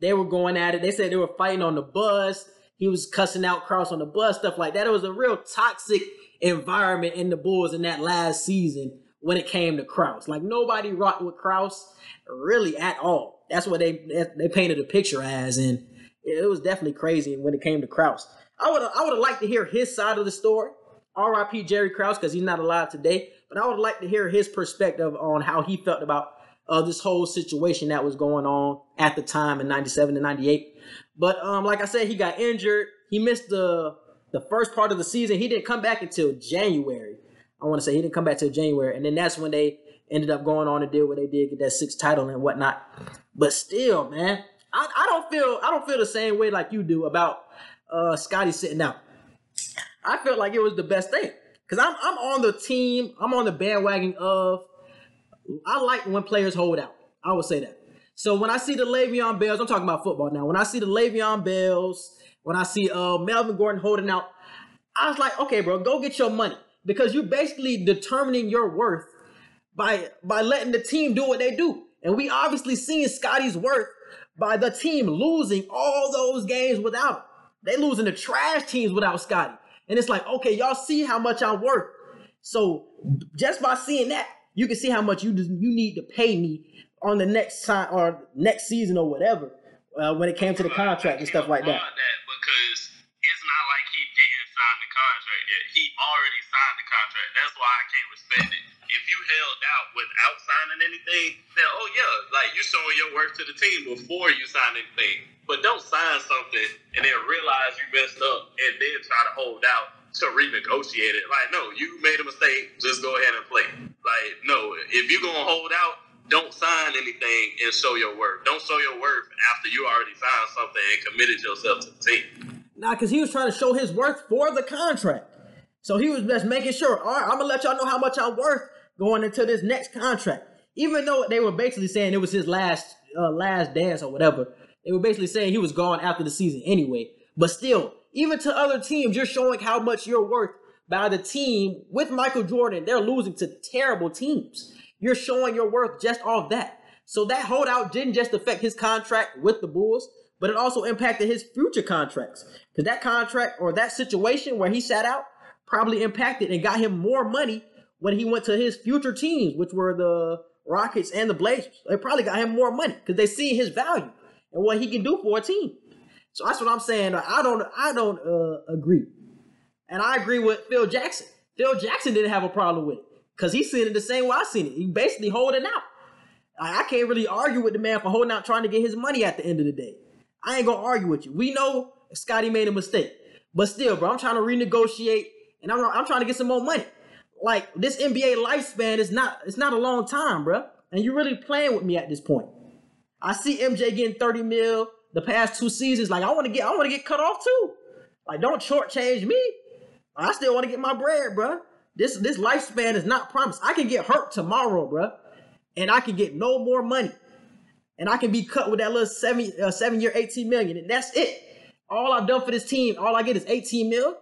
they were going at it. They said they were fighting on the bus. He was cussing out Krause on the bus, stuff like that. It was a real toxic environment in the Bulls in that last season when it came to Krause. Like nobody rocked with Krause really at all. That's what they they painted a picture as, and it was definitely crazy when it came to Krause. I would I would have liked to hear his side of the story. R.I.P. Jerry Krause because he's not alive today. But I would like to hear his perspective on how he felt about uh, this whole situation that was going on at the time in '97 and '98. But um, like I said, he got injured. He missed the the first part of the season. He didn't come back until January. I want to say he didn't come back till January, and then that's when they ended up going on to deal what they did, get that sixth title and whatnot. But still, man, I, I don't feel I don't feel the same way like you do about uh, Scottie sitting out. I felt like it was the best thing because I'm I'm on the team. I'm on the bandwagon of. I like when players hold out. I would say that. So when I see the Le'Veon Bells, I'm talking about football now. When I see the Le'Veon Bells, when I see uh, Melvin Gordon holding out, I was like, okay, bro, go get your money because you're basically determining your worth by by letting the team do what they do. And we obviously seen Scottie's worth by the team losing all those games without him. They losing the trash teams without Scottie. And it's like, okay, y'all see how much I'm worth. So just by seeing that, you can see how much you you need to pay me on the next time or next season or whatever uh, when it came to the contract and stuff like that. that because it's not like he didn't sign the contract yet. He already signed the contract. That's why I can't respect it. If you held out without signing anything, then oh yeah, like you're showing your worth to the team before you sign anything. But don't sign something and then realize you messed up and then try to hold out to renegotiate it. Like, no, you made a mistake. Just go ahead and play. Like, no, if you're gonna hold out, don't sign anything and show your worth. Don't show your worth after you already signed something and committed yourself to the team. Nah, because he was trying to show his worth for the contract. So he was just making sure, all right, I'm gonna let y'all know how much I'm worth going into this next contract. Even though they were basically saying it was his last uh, last dance or whatever, they were basically saying he was gone after the season anyway. But still, even to other teams, you're showing how much you're worth by the team with Michael Jordan. They're losing to terrible teams. You're showing your worth just off that. So that holdout didn't just affect his contract with the Bulls, but it also impacted his future contracts. Because that contract or that situation where he sat out probably impacted and got him more money when he went to his future teams, which were the Rockets and the Blazers. They probably got him more money because they see his value and what he can do for a team. So that's what I'm saying. I don't, I don't uh, agree, and I agree with Phil Jackson. Phil Jackson didn't have a problem with it because he's seen it the same way I seen it. He basically holding out. I I can't really argue with the man for holding out, trying to get his money at the end of the day. I ain't gonna argue with you. We know Scottie made a mistake, but still, bro, I'm trying to renegotiate, and I'm I'm trying to get some more money. Like this NBA lifespan is not it's not a long time, bro, and you're really playing with me at this point. I see MJ getting 30 mil the past two seasons. Like I want to get I want to get cut off too. Like don't shortchange me. I still want to get my bread, bro. This this lifespan is not promised. I can get hurt tomorrow, bro, and I can get no more money, and I can be cut with that little seven uh, seven year 18 million, and that's it. All I've done for this team, all I get is 18 mil.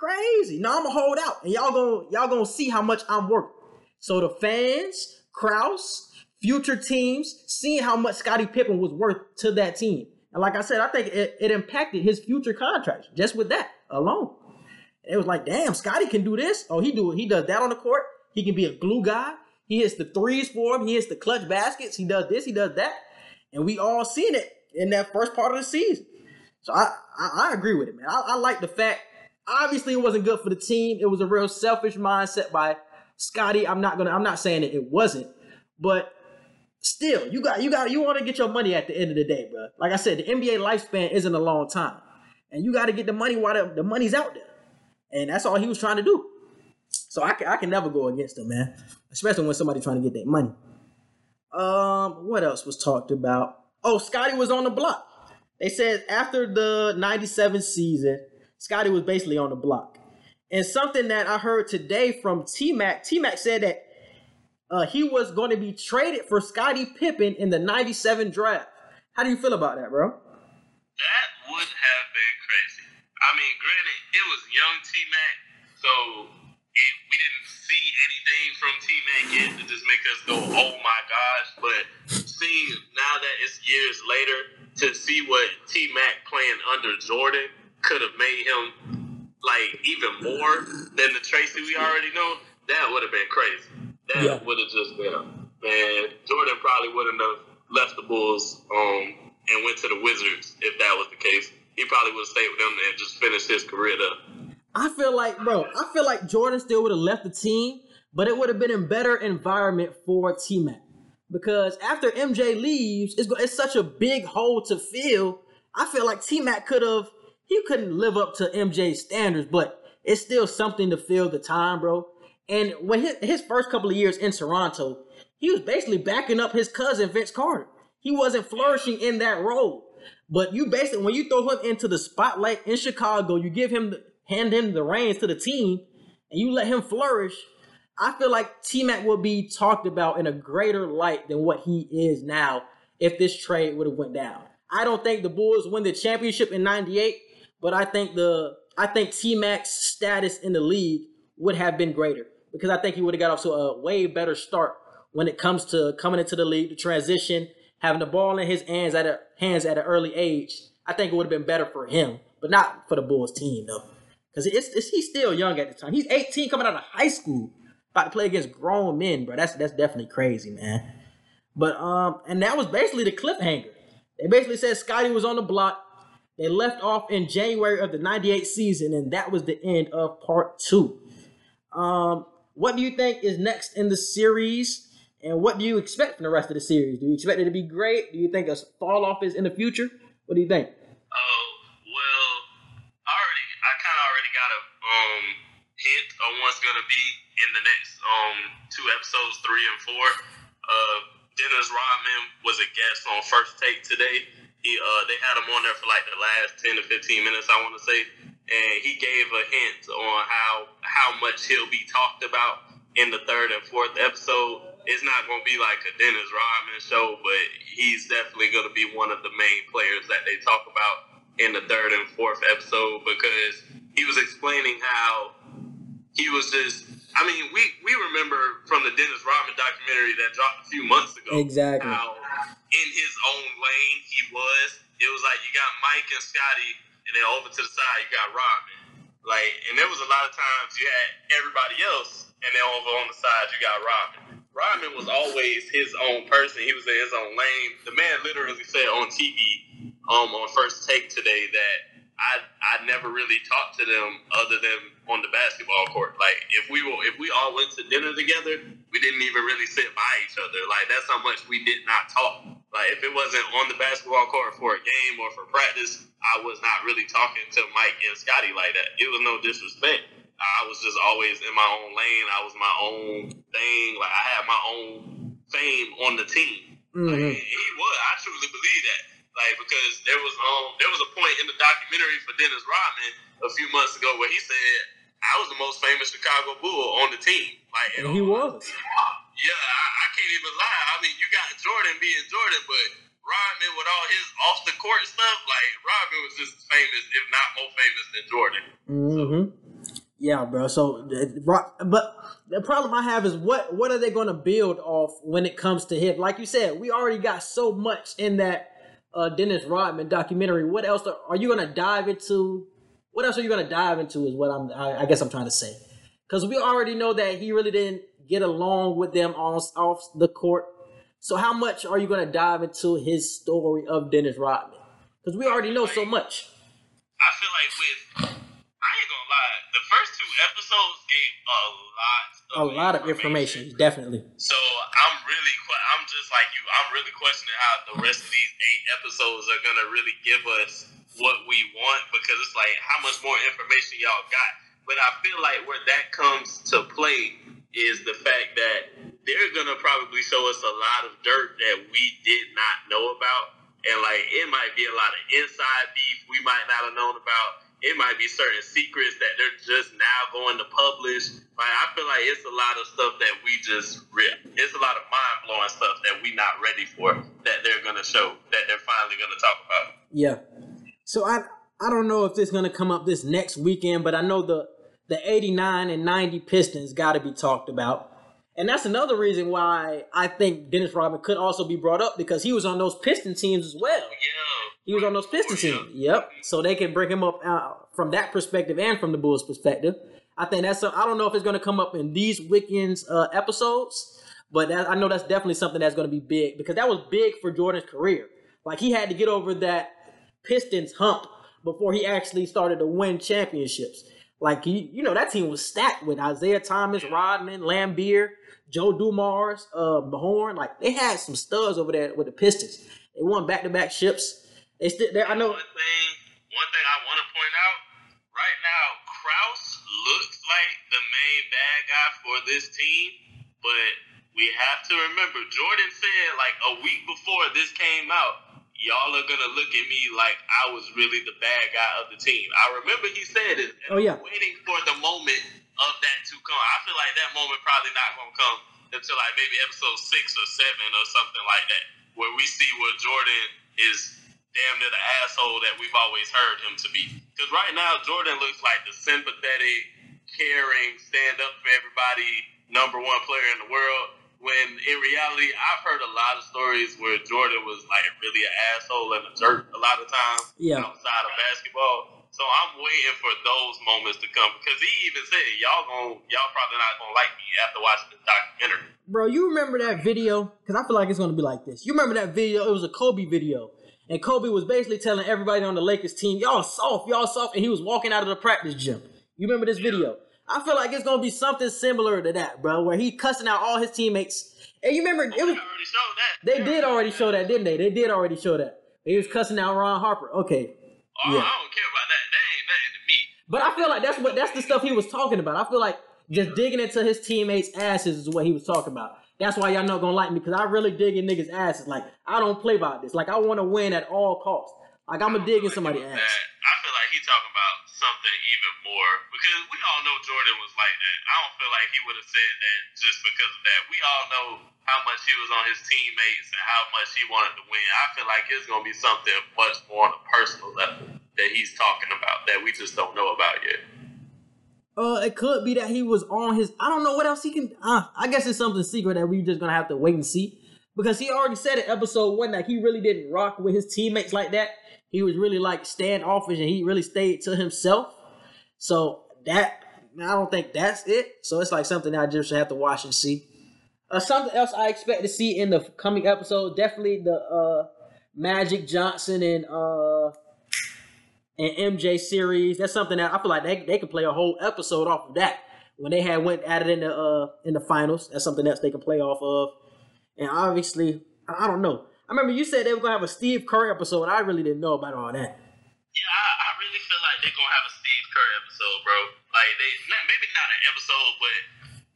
Crazy. Now I'm gonna hold out, and y'all gonna y'all gonna see how much I'm worth. So the fans, Krause, future teams, seeing how much Scottie Pippen was worth to that team. And like I said, I think it, it impacted his future contracts just with that alone. It was like, damn, Scottie can do this. Oh, he do he does that on the court. He can be a glue guy. He hits the threes for him. He hits the clutch baskets. He does this. He does that. And we all seen it in that first part of the season. So I I, I agree with it, man. I, I like the fact. Obviously, it wasn't good for the team. It was a real selfish mindset by Scottie. I'm not gonna. I'm not saying that it wasn't, but still, you got you got you want to get your money at the end of the day, bro. Like I said, the NBA lifespan isn't a long time, and you got to get the money while the, the money's out there, and that's all he was trying to do. So I can, I can never go against him, man. Especially when somebody trying to get that money. Um, what else was talked about? Oh, Scottie was on the block. They said after the 97 season, Scottie was basically on the block. And something that I heard today from T Mac, T Mac said that uh, he was going to be traded for Scottie Pippen in the 97 draft. How do you feel about that, bro? That would have been crazy. I mean, granted, it was young T Mac, so it, we didn't see anything from T Mac yet to just make us go, oh my gosh. But seeing now that it's years later, to see what T Mac playing under Jordan could have made him like even more than the Tracy we already know, that would have been crazy. That yeah. would have just been, man, Jordan probably wouldn't have left the Bulls um, and went to the Wizards if that was the case. He probably would have stayed with them and just finished his career there. I feel like, bro, I feel like Jordan still would have left the team, but it would have been a better environment for T Mac. Because after MJ leaves, it's, it's such a big hole to fill. I feel like T Mac could have, he couldn't live up to MJ's standards, but it's still something to fill the time, bro. And when his, his first couple of years in Toronto, he was basically backing up his cousin Vince Carter. He wasn't flourishing in that role. But you basically, when you throw him into the spotlight in Chicago, you give him the, hand him the reins to the team and you let him flourish, I feel like T Mac will be talked about in a greater light than what he is now if this trade would have went down. I don't think the Bulls win the championship in 98, but I think the I think T Mac's status in the league would have been greater because I think he would have got off to a way better start when it comes to coming into the league, the transition, having the ball in his hands at a hands at an early age. I think it would have been better for him, but not for the Bulls team though. Because it's, it's, he's still young at the time. He's 18 coming out of high school. About to play against grown men, bro. That's that's definitely crazy, man. But um, and that was basically the cliffhanger. They basically said Scottie was on the block. They left off in January of the 98 season, and that was the end of part two. Um, what do you think is next in the series? And what do you expect from the rest of the series? Do you expect it to be great? Do you think a fall off is in the future? What do you think? Oh well, I already I kind of already got a um, hint on what's to be in the next um, two episodes, three and four. Uh, Dennis Rodman was a guest on First Take today. He uh, they had him on there for like the last ten to fifteen minutes, I want to say, and he gave a hint on how how much he'll be talked about in the third and fourth episode. It's not going to be like a Dennis Rodman show, but he's definitely going to be one of the main players that they talk about in the third and fourth episode because he was explaining how he was just. I mean, we we remember from the Dennis Rodman documentary that dropped a few months ago. Exactly. How in his own lane he was. It was like you got Mike and Scottie, and then over to the side you got Rodman. Like, and there was a lot of times you had everybody else, and then over on the side you got Rodman. Rodman was always his own person. He was in his own lane. The man literally said on TV, um, on first take today that I I never really talked to them other than on the basketball court. Like if we were if we all went to dinner together, we didn't even really sit by each other. Like that's how much we did not talk. Like if it wasn't on the basketball court for a game or for practice, I was not really talking to Mike and Scottie like that. It was no disrespect. I was just always in my own lane. I was my own thing. Like I had my own fame on the team. Mm-hmm. Like, he was. I truly believe that. Like because there was um there was a point in the documentary for Dennis Rodman a few months ago where he said I was the most famous Chicago Bull on the team. Like and he was. Yeah, I, I can't even lie. I mean, you got Jordan being Jordan, but Rodman with all his off the court stuff, like Rodman was just as famous, if not more famous than Jordan. Mm-hmm. Yeah, bro. So, but the problem I have is what what are they going to build off when it comes to him? Like you said, we already got so much in that uh, Dennis Rodman documentary, what else are, are you to dive into? What else are you to dive into? Is what I'm. I, I guess I'm trying to say, because we already know that he really didn't get along with them on off the court. So how much are you to dive into his story of Dennis Rodman? Because we already know so much. I feel like with The first two episodes gave a lot. Of a lot of information, definitely. So I'm really, I'm just like you. I'm really questioning how the rest of these eight episodes are gonna really give us what we want because it's like how much more information y'all got. But I feel like where that comes to play is the fact that they're gonna probably show us a lot of dirt that we did not know about, and like it might be a lot of inside beef we might not have known about it might be certain secrets that they're just now going to publish. Like I feel like it's a lot of stuff that we just it's a lot of mind blowing stuff that we not ready for that they're gonna show that they're finally gonna talk about. Yeah. So I I don't know if this gonna come up this next weekend, but I know the the 89 and 90 Pistons got to be talked about. And that's another reason why I think Dennis Rodman could also be brought up because he was on those Piston teams as well. Yeah. He was on those Pistons team. Yep. So they can bring him up uh, from that perspective and from the Bulls' perspective. I think that's. I don't know if it's going to come up in these weekends uh, episodes, but that, I know that's definitely something that's going to be big because that was big for Jordan's career. Like he had to get over that Pistons hump before he actually started to win championships. Like he, you know, that team was stacked with Isiah Thomas, Rodman, Laimbeer, Joe Dumars, uh, Mahorn. Like they had some studs over there with the Pistons. They won back to back ships. They still, I know. One thing, one thing I want to point out right now, Krause looks like the main bad guy for this team, but we have to remember Jordan said like a week before this came out, y'all are gonna look at me like I was really the bad guy of the team. I remember he said it. Oh yeah. Waiting for the moment of that to come. I feel like that moment probably not gonna come until like maybe episode six or seven or something like that, where we see what Jordan is damn near the asshole that we've always heard him to be. Because right now, Jordan looks like the sympathetic, caring, stand up for everybody, number one player in the world. When in reality, I've heard a lot of stories where Jordan was like really an asshole and a jerk a lot of times yeah. outside of basketball. So I'm waiting for those moments to come because he even said y'all going y'all probably not gonna like me after watching this documentary. Bro, you remember that video? Because I feel like it's gonna be like this. You remember that video? It was a Kobe video and Kobe was basically telling everybody on the Lakers team, y'all soft, y'all soft. And he was walking out of the practice gym. You remember this video? I feel like it's gonna be something similar to that, bro, where he cussing out all his teammates. And you remember it was they did already show that, didn't they? They did already show that. He was cussing out Ron Harper. Okay. Oh, yeah. I don't care about that. That ain't nothing to me. But I feel like that's what that's the stuff he was talking about. I feel like just digging into his teammates' asses is what he was talking about. That's why y'all not gonna like me because I really dig in niggas' asses. Like I don't play by this. Like I want to win at all costs. Like I'm a dig in somebody's ass. I feel like he's talking about something even more because we all know Jordan was like that. I don't feel like he would have said that just because of that. We all know how much he was on his teammates and how much he wanted to win. I feel like it's gonna be something much more on a personal level that he's talking about that we just don't know about yet. Uh, it could be that he was on his. I don't know what else he can. Uh, I guess it's something secret that we just gonna have to wait and see. Because he already said in episode one that he really didn't rock with his teammates like that. He was really like standoffish and he really stayed to himself. So that I don't think that's it. So it's like something I just have to watch and see. Uh, something else I expect to see in the coming episode, definitely the uh, Magic Johnson and uh, and MJ series. That's something that I feel like they, they could play a whole episode off of that. When they had went at it in the uh in the finals, that's something else they can play off of. And obviously, I don't know. I remember you said they were gonna have a Steve Kerr episode. I really didn't know about all that. Yeah, I, I really feel like they're gonna have a Steve Kerr episode, bro. Like they maybe not an episode, but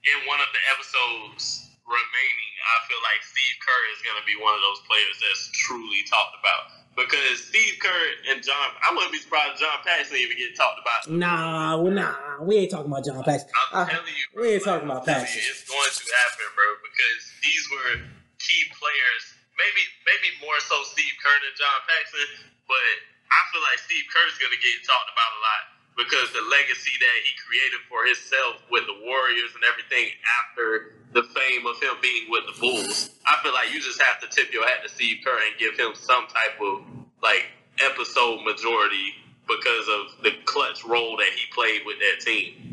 in one of the episodes remaining, I feel like Steve Kerr is gonna be one of those players that's truly talked about because Steve Kerr and John, I wouldn't be surprised if John Paxson even get talked about. Nah, well, nah, we ain't talking about John Paxson. I'm telling you, bro, we ain't talking about Paxson. It's going to happen, bro, because these were key players. Maybe, maybe more so Steve Kerr than John Paxson, but I feel like Steve Kerr is going to get talked about a lot because the legacy that he created for himself with the Warriors and everything after the fame of him being with the Bulls. I feel like you just have to tip your hat to Steve Kerr and give him some type of like episode majority because of the clutch role that he played with that team.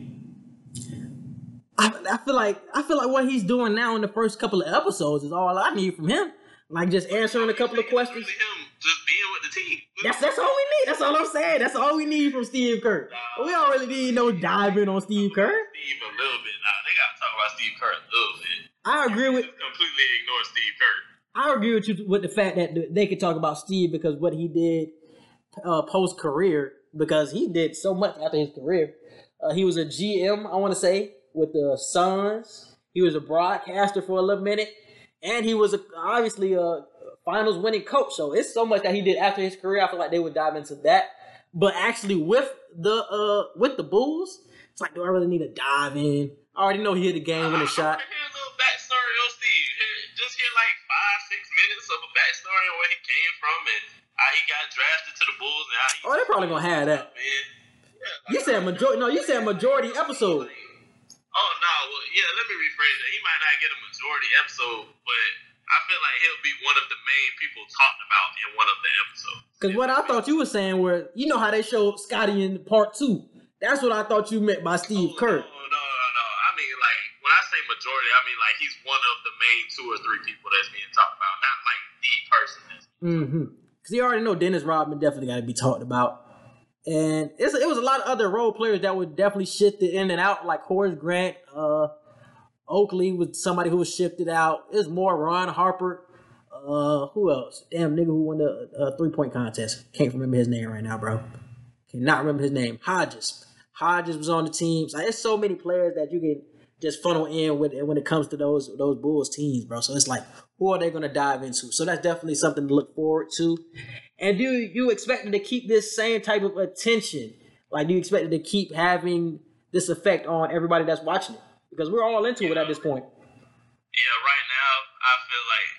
I, I feel like I feel like what he's doing now in the first couple of episodes is all I need from him. Like just answering a couple of questions. Him just being with the team. That's that's all we need. That's all I'm saying. That's all we need from Steve Kerr. Nah, We don't really need no diving on Steve Kerr. Steve a little bit. Nah, they gotta talk about Steve Kerr a little bit. I agree with completely ignore Steve Kerr. I agree with you with the fact that they could talk about Steve because what he did uh, post career because he did so much after his career. Uh, he was a GM, I want to say, with the Suns. He was a broadcaster for a little minute, and he was a, obviously a finals winning coach. So it's so much that he did after his career. I feel like they would dive into that. But actually, with the uh with the Bulls, it's like, do I really need to dive in? I already know he hit the game with a shot. I hear a little backstory on Steve. Just hear like five, six minutes of a backstory on where he came from and how he got drafted to the Bulls and how he. Oh, they're probably gonna have that. Man. Yeah, You said majority. No, you said majority episode. Oh no, well yeah, let me rephrase that. He might not get a majority episode, but I feel like he'll be one of the main people talked about in one of the episodes. Because what I thought you were saying were, you know how they showed Scottie in part two. That's what I thought you meant by Steve Oh, Kerr. No, no, no, no. I mean like when I say majority, I mean like he's one of the main two or three people that's being talked about, not like the person that's Mm-hmm. Because you already know Dennis Rodman definitely got to be talked about. And it's, it was a lot of other role players that were definitely shifted in and out, like Horace Grant. Uh, Oakley was somebody who was shifted out. It's more Ron Harper. Uh, who else? Damn nigga who won the uh, three point contest. Can't remember his name right now, bro. Cannot remember his name. Hodges. Hodges was on the team. So there's so many players that you can just funnel in with when it comes to those those Bulls teams, bro. So it's like, who are they going to dive into? So that's definitely something to look forward to. And do you expect it to keep this same type of attention? Like, do you expect it to keep having this effect on everybody that's watching it? Because we're all into it at this point. Yeah, right now I feel like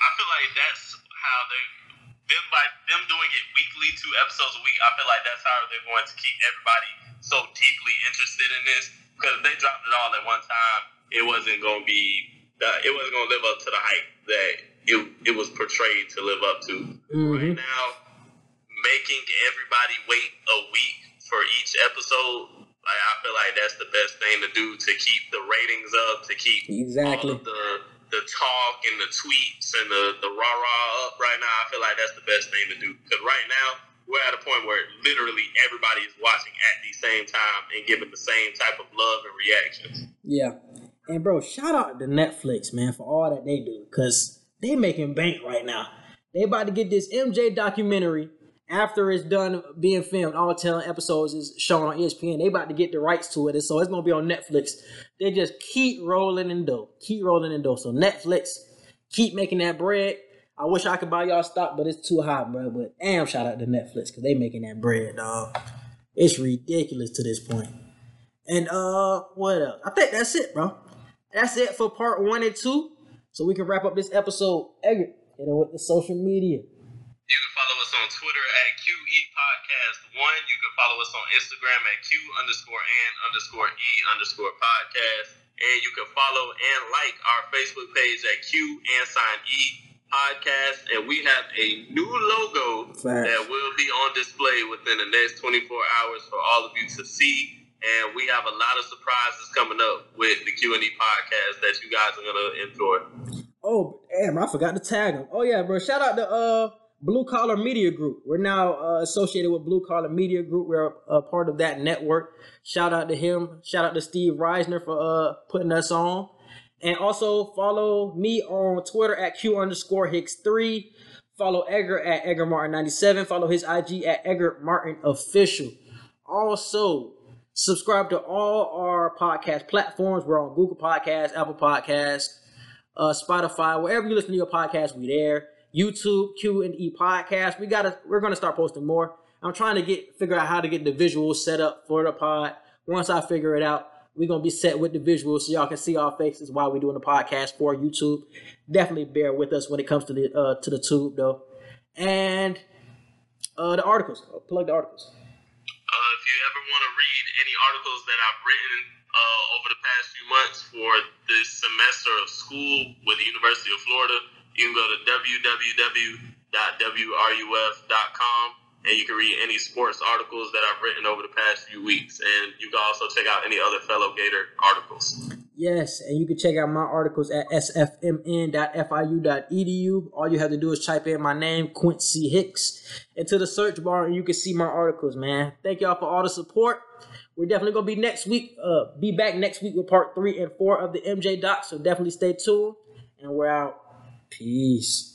I feel like that's how they them by them doing it weekly, two episodes a week. I feel like that's how they're going to keep everybody so deeply interested in this. Because if they dropped it all at one time, it wasn't going to be it wasn't going to live up to the hype that it it was portrayed to live up to. hmm Right now, making everybody wait a week for each episode. Like, I feel like that's the best thing to do to keep the ratings up, to keep Exactly. all of the the talk and the tweets and the the rah rah up right now. I feel like that's the best thing to do because right now we're at a point where literally everybody is watching at the same time and giving the same type of love and reactions. Yeah. And bro, shout out to Netflix, man, for all that they do. Cause they making bank right now. They about to get this MJ documentary after it's done being filmed. All ten episodes is shown on ESPN. They about to get the rights to it. And so it's gonna be on Netflix. They just keep rolling in dough. Keep rolling in dough. So Netflix, keep making that bread. I wish I could buy y'all stock, but it's too hot, bro. But damn, shout out to Netflix because they making that bread, dog. It's ridiculous to this point. And uh, what else? I think that's it, bro. That's it for part one and two. So we can wrap up this episode. Edgar, hit it with the social media. You can follow us on Twitter at QE Podcast One. You can follow us on Instagram at Q underscore and underscore E underscore podcast. And you can follow and like our Facebook page at Q and sign E podcast. And we have a new logo Facts. that will be on display within the next 24 hours for all of you to see. And we have a lot of surprises coming up with the Q and E podcast that you guys are gonna enjoy. Oh, damn, I forgot to tag him. Oh yeah, bro. Shout out to uh Blue Collar Media Group. We're now uh, associated with Blue Collar Media Group. We're a, a part of that network. Shout out to him. Shout out to Steve Reisner for uh putting us on. And also follow me on Twitter at Q underscore Hicks three. Follow Edgar at Edgar Martin 97. Follow his IG at Edgar Martin Official. Also, subscribe to all our podcast platforms. We're on Google Podcasts, Apple Podcasts, uh, Spotify, wherever you listen to your podcast, we there. YouTube, Q and E podcast. We gotta, we're gonna start posting more. I'm trying to get figure out how to get the visuals set up for the pod. Once I figure it out, we're gonna be set with the visuals so y'all can see our faces while we're doing the podcast for YouTube. Definitely bear with us when it comes to the uh, to the tube though, and uh, the articles. I'll plug the articles. If you ever want to read any articles that I've written uh, over the past few months for this semester of school with the University of Florida, you can go to www.wruf.com and you can read any sports articles that I've written over the past few weeks. And you can also check out any other fellow Gator articles. Yes, and you can check out my articles at sfmn.fiu.edu. All you have to do is type in my name, Quincy Hicks, into the search bar, and you can see my articles, man. Thank y'all for all the support. We're definitely gonna be next week, uh, be back next week with part three and four of the MJ doc. So definitely stay tuned, and we're out. Peace.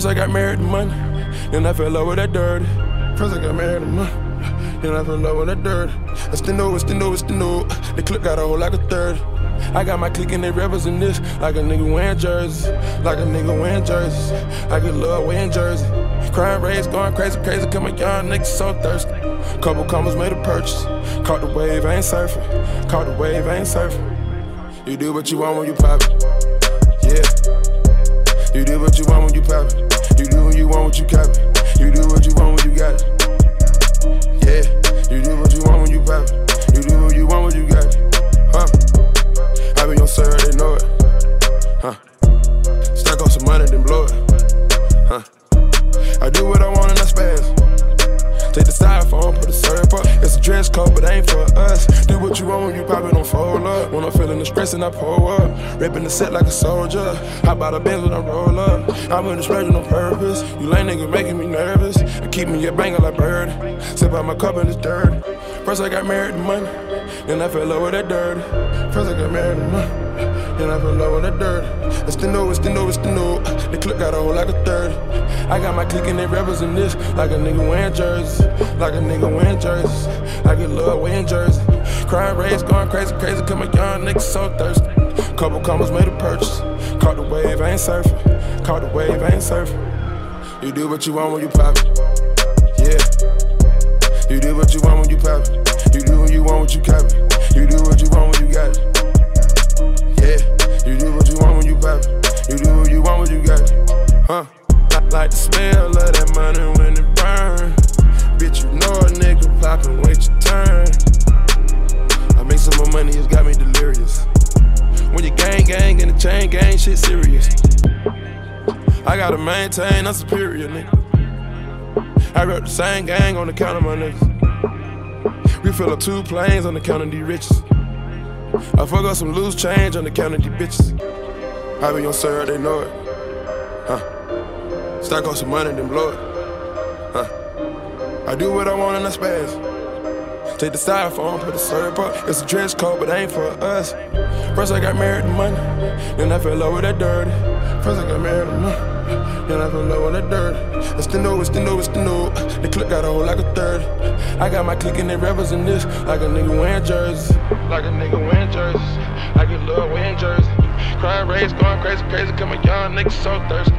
First I got married to money, then I fell in love with that dirty. First I got married to money, then I fell in love with that dirty. It's the new, it's the new, it's the clip got a hole like a third. I got my clique and they represent this like a nigga wearing jerseys, like a nigga wearing jerseys, like a love wearing jersey. Crime rates going crazy, crazy, come on, young niggas so thirsty. Couple commas made a purchase, caught the wave, ain't surfing, caught the wave, ain't surfing. You do what you want when you pop it, yeah. You do what you want when you pop it. You do what you want when you it. You do what you want when you got it. Yeah, you do what you want when you pop it. You do what you want when you got it. Huh? I be your sir, they know it. Huh? Stack up some money, then blow it. Huh? I do what I want. Take the styrofoam, put the syrup up. It's a dress code, but ain't for us. Do what you want when you it, don't fold up. When I'm feeling the stress and I pull up. Ripping the set like a soldier. How about a Benz when I roll up? I'm in the splurging on purpose. You lame niggas making me nervous. I keep me a banger like bird. Sip out my cup and it's dirty. First I got married to money, then I fell in love with that dirty. First I got married. Then I fell in love with that dirt. It's the new, it's the new, it's the new. The clip got a hole like a third. I got my clique and they in this like a nigga wearing jerseys, like a nigga wearing jerseys. I get love wearing jersey. Crime rates going crazy, crazy. Come a young nigga so thirsty. Couple commas made a purchase. Caught the wave, I ain't surfing. Caught the wave, I ain't surfing. You do what you want when you pop it. Yeah. You do what you want when you pop it. You do what you want when you cop it. You do what you want when you got it. Yeah, you do what you want when you pop it. You do what you want when you got it. Huh? I like the smell of that money when it burn. Bitch, you know a nigga poppin', wait your turn. I make some more money, it's got me delirious. When you gang gang and the chain gang, shit serious. I gotta maintain, I'm superior, nigga. I rep the same gang on the count of my niggas. We fill up two planes on the count of these riches. I fuck up some loose change on the count of these bitches. I be on sir, they know it. Huh? Stack up some money, then blow it. Huh? I do what I want and I spaz. Take the styrofoam, put the syrup up. It's a dress code, but ain't for us. First I got married to money, then I fell in love with that dirty. First I got married to money. Then I in love with that dirt. It's the new, it's the new, it's the new. The clip got a hole like a third. I got my clique and they in this like a nigga wearing jerseys. Like a nigga wearing jerseys. I get love wearing jerseys. Crime rates going crazy, crazy. Come a young nigga so thirsty.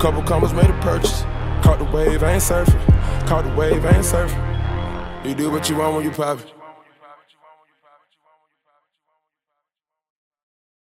Couple commas made a purchase. Caught the wave, I ain't surfing. Caught the wave, I ain't surfing. You do what you want when you pop it.